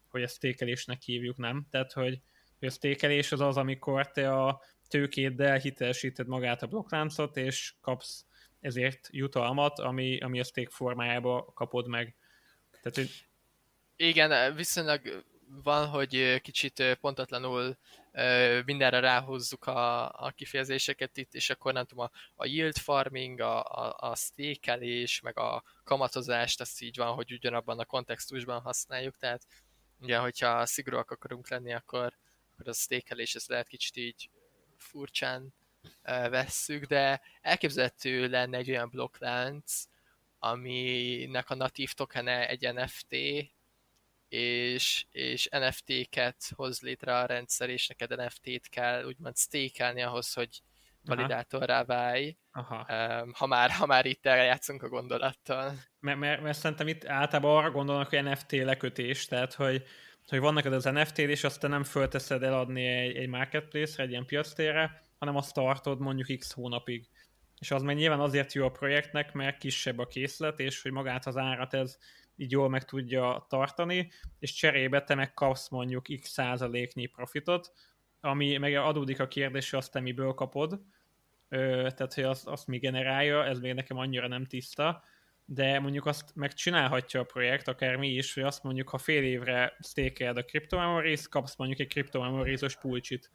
hogy a stékelésnek hívjuk, nem? Tehát, hogy, hogy a stékelés az az, amikor te a tőkéddel hitelesíted magát a blokkláncot, és kapsz ezért jutalmat, ami, ami a stake formájába kapod meg. Tehát, hogy... Igen, viszonylag van, hogy kicsit pontatlanul mindenre ráhozzuk a, a kifejezéseket itt, és akkor nem tudom, a, a yield farming, a, a, a stékelés, meg a kamatozást, azt így van, hogy ugyanabban a kontextusban használjuk, tehát ugye, hogyha szigorúak akarunk lenni, akkor, akkor a stékelés, ez lehet kicsit így furcsán vesszük, de elképzelhető lenne egy olyan blokklánc, aminek a natív tokene egy NFT, és, és NFT-ket hoz létre a rendszer, és neked NFT-t kell úgymond stékelni ahhoz, hogy validátorrá válj, Aha. Ha, már, ha már itt eljátszunk a gondolattal. Mert, mert, mert szerintem itt általában arra gondolnak, hogy NFT lekötés, tehát hogy, hogy vannak az NFT-d, és azt te nem fölteszed eladni egy, egy marketplace-re, egy ilyen piactérre, hanem azt tartod mondjuk x hónapig. És az meg nyilván azért jó a projektnek, mert kisebb a készlet, és hogy magát az árat ez így jól meg tudja tartani, és cserébe te megkapsz mondjuk x százaléknyi profitot, ami meg adódik a kérdés, hogy azt te miből kapod, Ö, tehát hogy azt, azt mi generálja, ez még nekem annyira nem tiszta, de mondjuk azt megcsinálhatja a projekt, akár mi is, hogy azt mondjuk, ha fél évre stékeled a cryptomemories, kapsz mondjuk egy cryptomemories-os pulcsit.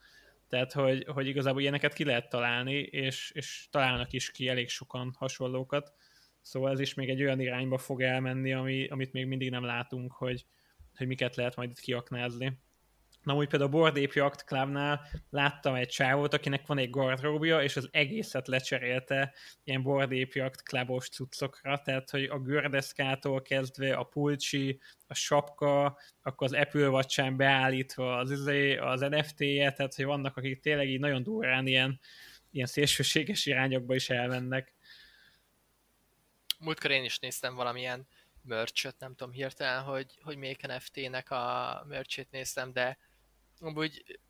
Tehát, hogy, hogy igazából ilyeneket ki lehet találni, és, és találnak is ki elég sokan hasonlókat. Szóval ez is még egy olyan irányba fog elmenni, ami, amit még mindig nem látunk, hogy, hogy miket lehet majd itt kiaknázni. Na úgy például a Board Ape Yacht Clubnál láttam egy csávót, akinek van egy gardróbja, és az egészet lecserélte ilyen Board Ape Yacht Clubos cuccokra, tehát hogy a gördeszkától kezdve a pulcsi, a sapka, akkor az Apple watch beállítva az, izé, az NFT-je, tehát hogy vannak, akik tényleg így nagyon durrán ilyen, ilyen szélsőséges irányokba is elmennek. Múltkor én is néztem valamilyen merch nem tudom hirtelen, hogy, hogy melyik NFT-nek a merch néztem, de amúgy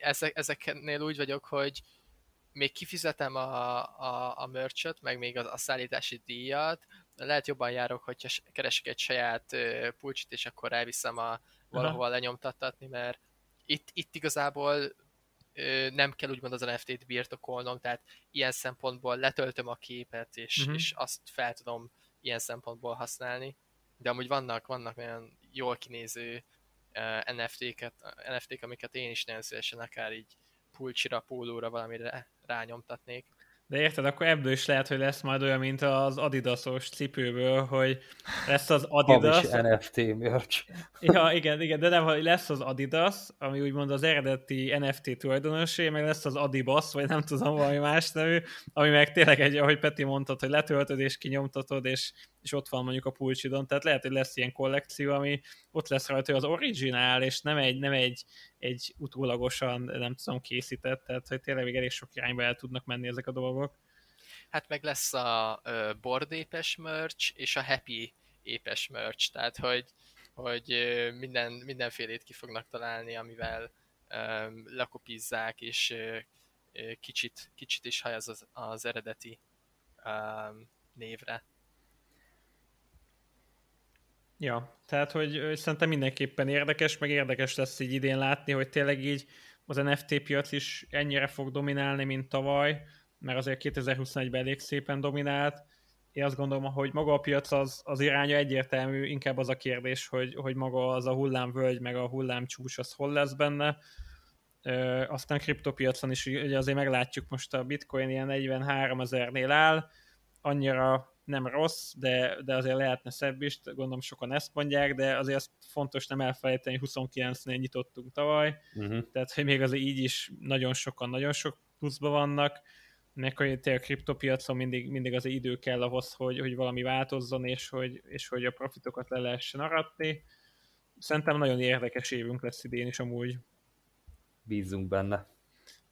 ezek, ezeknél úgy vagyok, hogy még kifizetem a, a, a merch meg még a, a szállítási díjat, lehet jobban járok, hogyha keresek egy saját pulcsit, és akkor elviszem a valahova lenyomtattatni, mert itt, itt igazából nem kell úgymond az NFT-t birtokolnom, tehát ilyen szempontból letöltöm a képet, és, uh-huh. és azt fel tudom ilyen szempontból használni. De amúgy vannak, vannak olyan jól kinéző uh, NFT-ket, NFT-k, amiket én is nagyon szívesen akár így pulcsira, pólóra valamire rányomtatnék. De érted, akkor ebből is lehet, hogy lesz majd olyan, mint az Adidasos cipőből, hogy lesz az Adidas. Hamis NFT merch. Ja, igen, igen, de nem, hogy lesz az Adidas, ami úgymond az eredeti NFT tulajdonosé, meg lesz az Adibas, vagy nem tudom, valami más nevű, ami meg tényleg egy, ahogy Peti mondtad, hogy letöltöd és kinyomtatod, és, és ott van mondjuk a pulcsidon, tehát lehet, hogy lesz ilyen kollekció, ami ott lesz rajta, hogy az originál, és nem egy, nem egy, egy utólagosan, nem tudom, készített, tehát hogy tényleg elég sok irányba el tudnak menni ezek a dolgok. Hát meg lesz a board merch és a happy épes merch, tehát hogy, hogy minden, mindenfélét ki fognak találni, amivel um, lekopizzák, és uh, kicsit, kicsit is haj az, az, eredeti um, névre. Ja, tehát hogy szerintem mindenképpen érdekes, meg érdekes lesz így idén látni, hogy tényleg így az NFT piac is ennyire fog dominálni, mint tavaly, mert azért 2021-ben elég szépen dominált. Én azt gondolom, hogy maga a piac az, az iránya egyértelmű, inkább az a kérdés, hogy, hogy maga az a hullámvölgy, meg a hullámcsúcs, az hol lesz benne. Ö, aztán kriptopiacon is ugye azért meglátjuk most a bitcoin ilyen 43 ezernél áll, annyira nem rossz, de, de azért lehetne szebb is, gondolom sokan ezt mondják, de azért azt fontos nem elfelejteni, 29-nél nyitottunk tavaly, uh-huh. tehát hogy még azért így is nagyon sokan, nagyon sok pluszban vannak, hogy a kriptopiacon mindig, mindig az idő kell ahhoz, hogy, hogy valami változzon, és hogy, és hogy a profitokat le lehessen aratni. Szerintem nagyon érdekes évünk lesz idén is amúgy. Bízunk benne.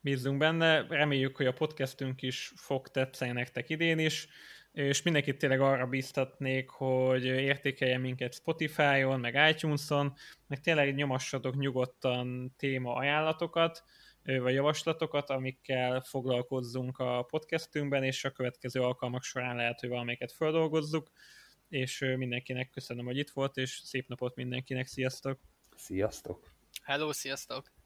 Bízunk benne, reméljük, hogy a podcastünk is fog tetszeni nektek idén is és mindenkit tényleg arra bíztatnék, hogy értékelje minket Spotify-on, meg iTunes-on, meg tényleg nyomassatok nyugodtan téma ajánlatokat, vagy javaslatokat, amikkel foglalkozzunk a podcastünkben, és a következő alkalmak során lehet, hogy valamelyiket feldolgozzuk, és mindenkinek köszönöm, hogy itt volt, és szép napot mindenkinek, sziasztok! Sziasztok! Hello, sziasztok!